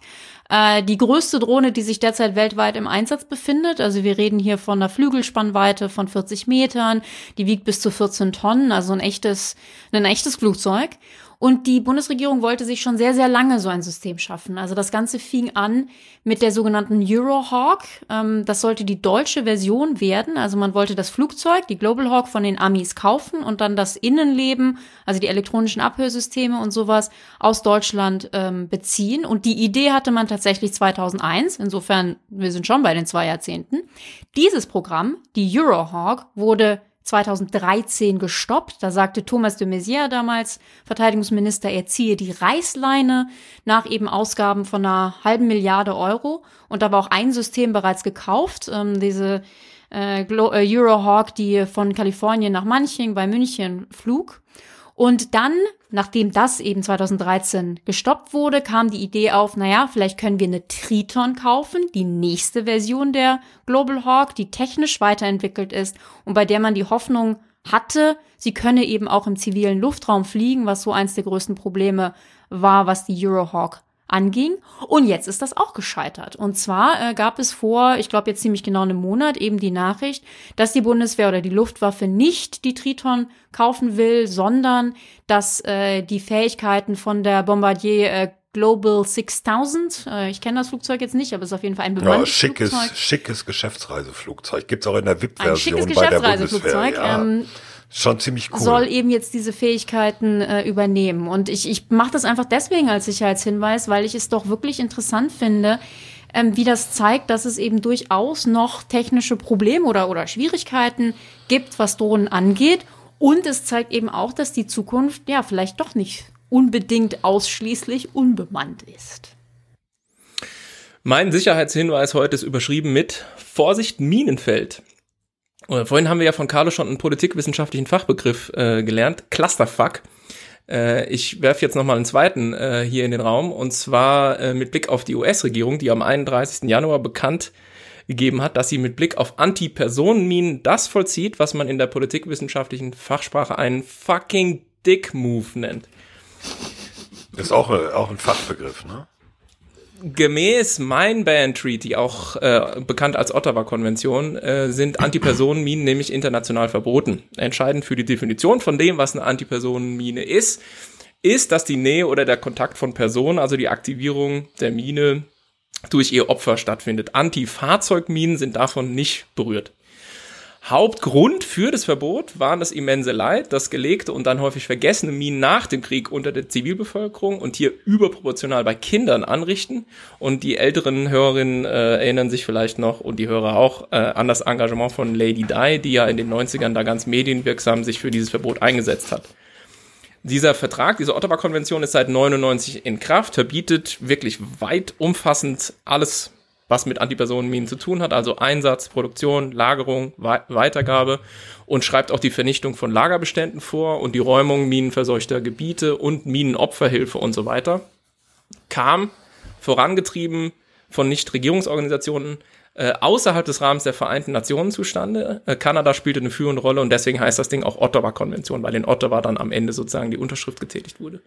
Äh, die größte Drohne, die sich derzeit weltweit im Einsatz befindet. Also wir reden hier von einer Flügelspannweite von 40 Metern. Die wiegt bis zu 14 Tonnen, also ein echtes, ein echtes Flugzeug. Und die Bundesregierung wollte sich schon sehr, sehr lange so ein System schaffen. Also das Ganze fing an mit der sogenannten Eurohawk. Ähm, das sollte die deutsche Version werden. Also man wollte das Flugzeug, die Global Hawk, von den Amis kaufen und dann das Innenleben, also die elektronischen Abhörsysteme und sowas aus Deutschland ähm, beziehen. Und die Idee hatte man tatsächlich 2001. Insofern, wir sind schon bei den zwei Jahrzehnten. Dieses Programm, die Eurohawk, wurde 2013 gestoppt. Da sagte Thomas de Maizière damals, Verteidigungsminister, er ziehe die Reißleine nach eben Ausgaben von einer halben Milliarde Euro. Und da war auch ein System bereits gekauft, ähm, diese äh, äh Eurohawk, die von Kalifornien nach Manching bei München flug. Und dann, nachdem das eben 2013 gestoppt wurde, kam die Idee auf, naja, vielleicht können wir eine Triton kaufen, die nächste Version der Global Hawk, die technisch weiterentwickelt ist und bei der man die Hoffnung hatte, sie könne eben auch im zivilen Luftraum fliegen, was so eins der größten Probleme war, was die Eurohawk anging. Und jetzt ist das auch gescheitert. Und zwar äh, gab es vor, ich glaube jetzt ziemlich genau einem Monat, eben die Nachricht, dass die Bundeswehr oder die Luftwaffe nicht die Triton kaufen will, sondern dass äh, die Fähigkeiten von der Bombardier äh, Global 6000. Äh, ich kenne das Flugzeug jetzt nicht, aber es ist auf jeden Fall ein bemanntes ja, schickes, Flugzeug. schickes Geschäftsreiseflugzeug. Gibt's auch in der VIP-Version bei der Bundeswehr. Ja. Ähm, Schon ziemlich cool. Soll eben jetzt diese Fähigkeiten äh, übernehmen. Und ich, ich mache das einfach deswegen als Sicherheitshinweis, weil ich es doch wirklich interessant finde, ähm, wie das zeigt, dass es eben durchaus noch technische Probleme oder, oder Schwierigkeiten gibt, was Drohnen angeht. Und es zeigt eben auch, dass die Zukunft ja vielleicht doch nicht unbedingt ausschließlich unbemannt ist. Mein Sicherheitshinweis heute ist überschrieben mit Vorsicht Minenfeld. Vorhin haben wir ja von Carlo schon einen politikwissenschaftlichen Fachbegriff äh, gelernt, Clusterfuck. Äh, ich werfe jetzt nochmal einen zweiten äh, hier in den Raum, und zwar äh, mit Blick auf die US-Regierung, die am 31. Januar bekannt gegeben hat, dass sie mit Blick auf Anti-Personenminen das vollzieht, was man in der politikwissenschaftlichen Fachsprache einen fucking Dick-Move nennt. Ist auch, äh, auch ein Fachbegriff, ne? Gemäß Mine-Ban Treaty, auch äh, bekannt als Ottawa-Konvention, äh, sind Antipersonenminen nämlich international verboten. Entscheidend für die Definition von dem, was eine Antipersonenmine ist, ist, dass die Nähe oder der Kontakt von Personen, also die Aktivierung der Mine durch ihr Opfer stattfindet. Antifahrzeugminen sind davon nicht berührt. Hauptgrund für das Verbot war das immense Leid, das gelegte und dann häufig vergessene Minen nach dem Krieg unter der Zivilbevölkerung und hier überproportional bei Kindern anrichten. Und die älteren Hörerinnen äh, erinnern sich vielleicht noch und die Hörer auch äh, an das Engagement von Lady Di, die ja in den 90ern da ganz medienwirksam sich für dieses Verbot eingesetzt hat. Dieser Vertrag, diese Ottawa-Konvention ist seit 99 in Kraft, verbietet wirklich weit umfassend alles was mit Antipersonenminen zu tun hat, also Einsatz, Produktion, Lagerung, Weitergabe und schreibt auch die Vernichtung von Lagerbeständen vor und die Räumung minenverseuchter Gebiete und Minenopferhilfe und so weiter. Kam vorangetrieben von Nichtregierungsorganisationen äh, außerhalb des Rahmens der Vereinten Nationen zustande. Äh, Kanada spielte eine führende Rolle und deswegen heißt das Ding auch Ottawa-Konvention, weil in Ottawa dann am Ende sozusagen die Unterschrift getätigt wurde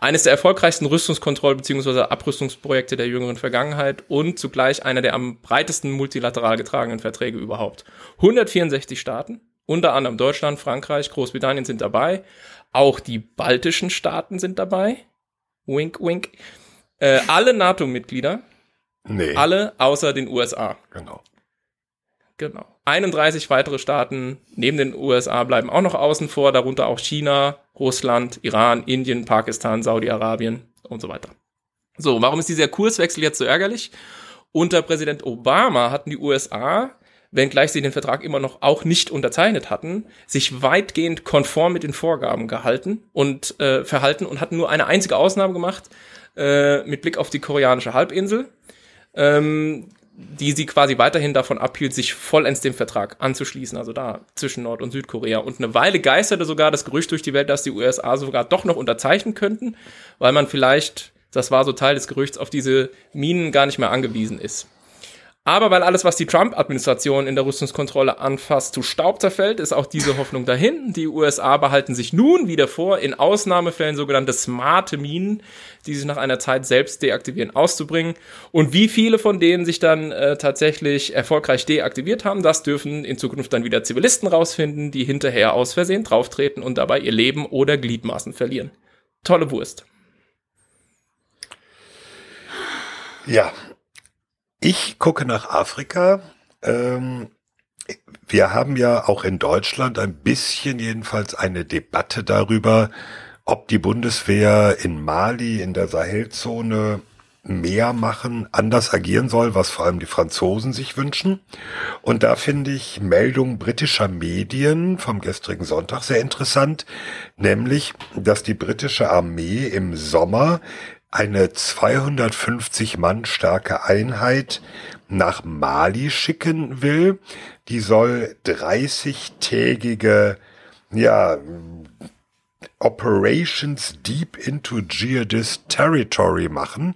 eines der erfolgreichsten Rüstungskontroll- bzw. Abrüstungsprojekte der jüngeren Vergangenheit und zugleich einer der am breitesten multilateral getragenen Verträge überhaupt. 164 Staaten, unter anderem Deutschland, Frankreich, Großbritannien sind dabei. Auch die baltischen Staaten sind dabei. Wink, wink. Äh, alle NATO-Mitglieder. Nee. Alle außer den USA. Genau. Genau. 31 weitere Staaten neben den USA bleiben auch noch außen vor, darunter auch China, Russland, Iran, Indien, Pakistan, Saudi-Arabien und so weiter. So, warum ist dieser Kurswechsel jetzt so ärgerlich? Unter Präsident Obama hatten die USA, wenngleich sie den Vertrag immer noch auch nicht unterzeichnet hatten, sich weitgehend konform mit den Vorgaben gehalten und äh, verhalten und hatten nur eine einzige Ausnahme gemacht äh, mit Blick auf die koreanische Halbinsel. Ähm, die sie quasi weiterhin davon abhielt, sich vollends dem Vertrag anzuschließen, also da zwischen Nord- und Südkorea. Und eine Weile geisterte sogar das Gerücht durch die Welt, dass die USA sogar doch noch unterzeichnen könnten, weil man vielleicht, das war so Teil des Gerüchts, auf diese Minen gar nicht mehr angewiesen ist. Aber weil alles, was die Trump-Administration in der Rüstungskontrolle anfasst, zu Staub zerfällt, ist auch diese Hoffnung dahin. Die USA behalten sich nun wieder vor, in Ausnahmefällen sogenannte smarte Minen, die sich nach einer Zeit selbst deaktivieren, auszubringen. Und wie viele von denen sich dann äh, tatsächlich erfolgreich deaktiviert haben, das dürfen in Zukunft dann wieder Zivilisten rausfinden, die hinterher aus Versehen drauftreten und dabei ihr Leben oder Gliedmaßen verlieren. Tolle Wurst. Ja, ich gucke nach Afrika. Ähm, wir haben ja auch in Deutschland ein bisschen jedenfalls eine Debatte darüber, ob die Bundeswehr in Mali, in der Sahelzone mehr machen, anders agieren soll, was vor allem die Franzosen sich wünschen. Und da finde ich Meldungen britischer Medien vom gestrigen Sonntag sehr interessant, nämlich, dass die britische Armee im Sommer eine 250 Mann starke Einheit nach Mali schicken will. Die soll 30-tägige, ja, Operations Deep into Jihadist Territory machen.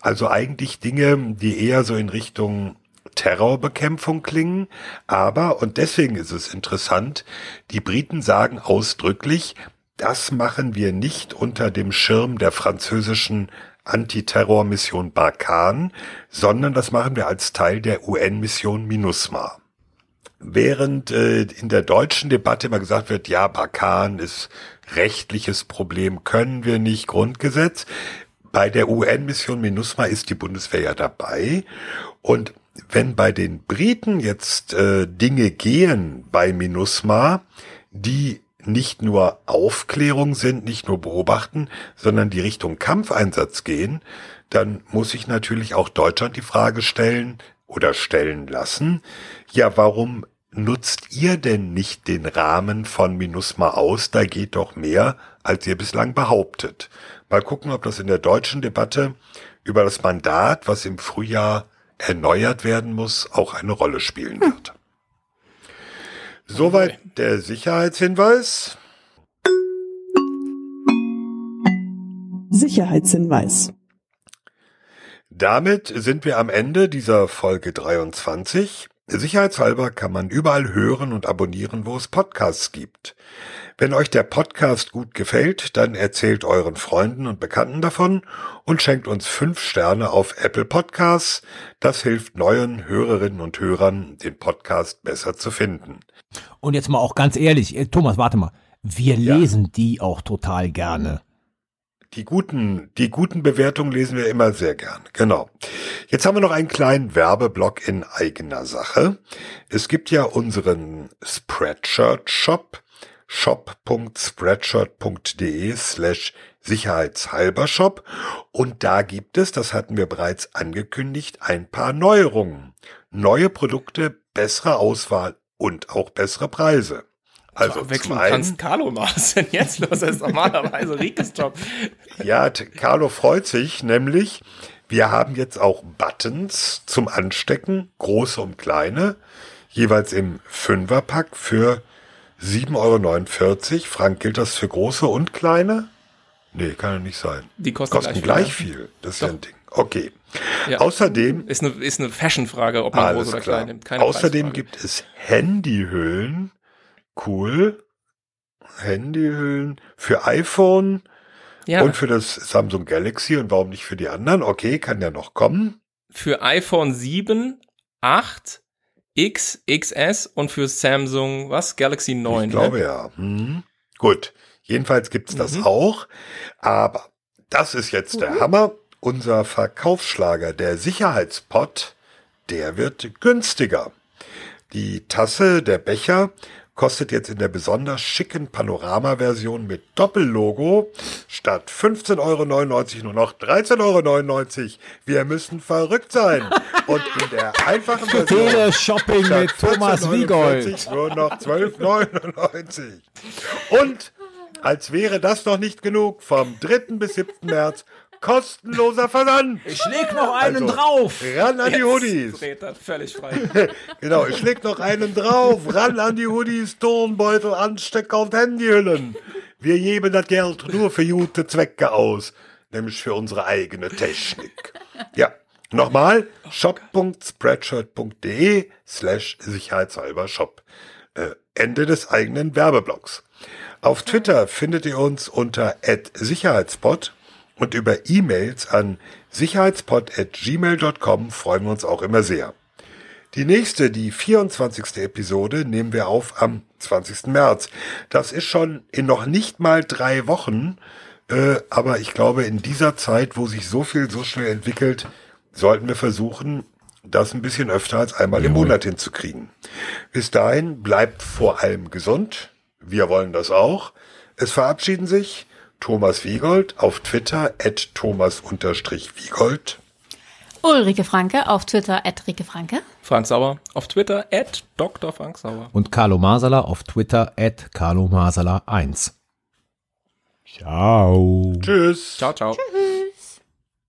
Also eigentlich Dinge, die eher so in Richtung Terrorbekämpfung klingen. Aber, und deswegen ist es interessant, die Briten sagen ausdrücklich, das machen wir nicht unter dem Schirm der französischen Antiterrormission Barkan, sondern das machen wir als Teil der UN-Mission MINUSMA. Während äh, in der deutschen Debatte immer gesagt wird, ja, Barkan ist rechtliches Problem, können wir nicht, Grundgesetz. Bei der UN-Mission MINUSMA ist die Bundeswehr ja dabei. Und wenn bei den Briten jetzt äh, Dinge gehen bei MINUSMA, die nicht nur Aufklärung sind, nicht nur beobachten, sondern die Richtung Kampfeinsatz gehen, dann muss ich natürlich auch Deutschland die Frage stellen oder stellen lassen, ja, warum nutzt ihr denn nicht den Rahmen von MINUSMA aus? Da geht doch mehr, als ihr bislang behauptet. Mal gucken, ob das in der deutschen Debatte über das Mandat, was im Frühjahr erneuert werden muss, auch eine Rolle spielen wird. Soweit der Sicherheitshinweis. Sicherheitshinweis. Damit sind wir am Ende dieser Folge 23. Sicherheitshalber kann man überall hören und abonnieren, wo es Podcasts gibt. Wenn euch der Podcast gut gefällt, dann erzählt euren Freunden und Bekannten davon und schenkt uns fünf Sterne auf Apple Podcasts. Das hilft neuen Hörerinnen und Hörern, den Podcast besser zu finden. Und jetzt mal auch ganz ehrlich, äh, Thomas, warte mal. Wir ja. lesen die auch total gerne. Die guten, die guten Bewertungen lesen wir immer sehr gern. Genau. Jetzt haben wir noch einen kleinen Werbeblock in eigener Sache. Es gibt ja unseren Spreadshirt Shop, shop.spreadshirt.de slash sicherheitshalber Shop. Und da gibt es, das hatten wir bereits angekündigt, ein paar Neuerungen. Neue Produkte, bessere Auswahl und auch bessere Preise. Also wechseln kannst Carlo mal. Was ist denn jetzt los? Das ist normalerweise Rikes Job. Ja, Carlo freut sich nämlich. Wir haben jetzt auch Buttons zum Anstecken, große und kleine, jeweils im Fünferpack für 7,49 Euro. Frank, gilt das für große und kleine? Nee, kann ja nicht sein. Die kosten, kosten gleich, gleich viel. Das ist ja ein Ding. Okay. Ja. Außerdem. Ist eine, ist eine Fashion-Frage, ob man groß oder klar. klein nimmt. Keine Außerdem gibt es Handyhüllen cool. Handyhüllen für iPhone ja. und für das Samsung Galaxy und warum nicht für die anderen? Okay, kann ja noch kommen. Für iPhone 7, 8, X, XS und für Samsung, was? Galaxy 9. Ich glaube ne? ja. Hm. Gut. Jedenfalls gibt's das mhm. auch. Aber das ist jetzt mhm. der Hammer. Unser Verkaufsschlager, der Sicherheitspot, der wird günstiger. Die Tasse, der Becher kostet jetzt in der besonders schicken Panorama-Version mit Doppellogo statt 15,99 Euro nur noch 13,99 Euro. Wir müssen verrückt sein. Und in der einfachen Version Tele-Shopping mit Thomas Wiegold. Nur noch 12,99. Und als wäre das noch nicht genug, vom 3. bis 7. März kostenloser Versand. Ich leg noch einen also, drauf. Ran an die Hoodies. völlig frei. genau, ich leg noch einen drauf. Ran an die Hoodies, Turnbeutel, Anstecker und Handyhüllen. Wir geben das Geld nur für gute Zwecke aus, nämlich für unsere eigene Technik. Ja, Nochmal, shop.spreadshirt.de slash sicherheitshalber shop. Äh, Ende des eigenen Werbeblocks. Auf Twitter findet ihr uns unter sicherheitspot und über E-Mails an sicherheitspot.gmail.com freuen wir uns auch immer sehr. Die nächste, die 24. Episode, nehmen wir auf am 20. März. Das ist schon in noch nicht mal drei Wochen, äh, aber ich glaube, in dieser Zeit, wo sich so viel so schnell entwickelt, sollten wir versuchen, das ein bisschen öfter als einmal im Monat hinzukriegen. Bis dahin bleibt vor allem gesund. Wir wollen das auch. Es verabschieden sich Thomas Wiegold auf Twitter at thomas-wiegold. Ulrike Franke auf Twitter at Rike Franke. Frank Sauer auf Twitter at Dr. Frank Sauer. Und Carlo Masala auf Twitter at Carlo Masala 1. Ciao. Tschüss. Ciao, ciao. Tschüss.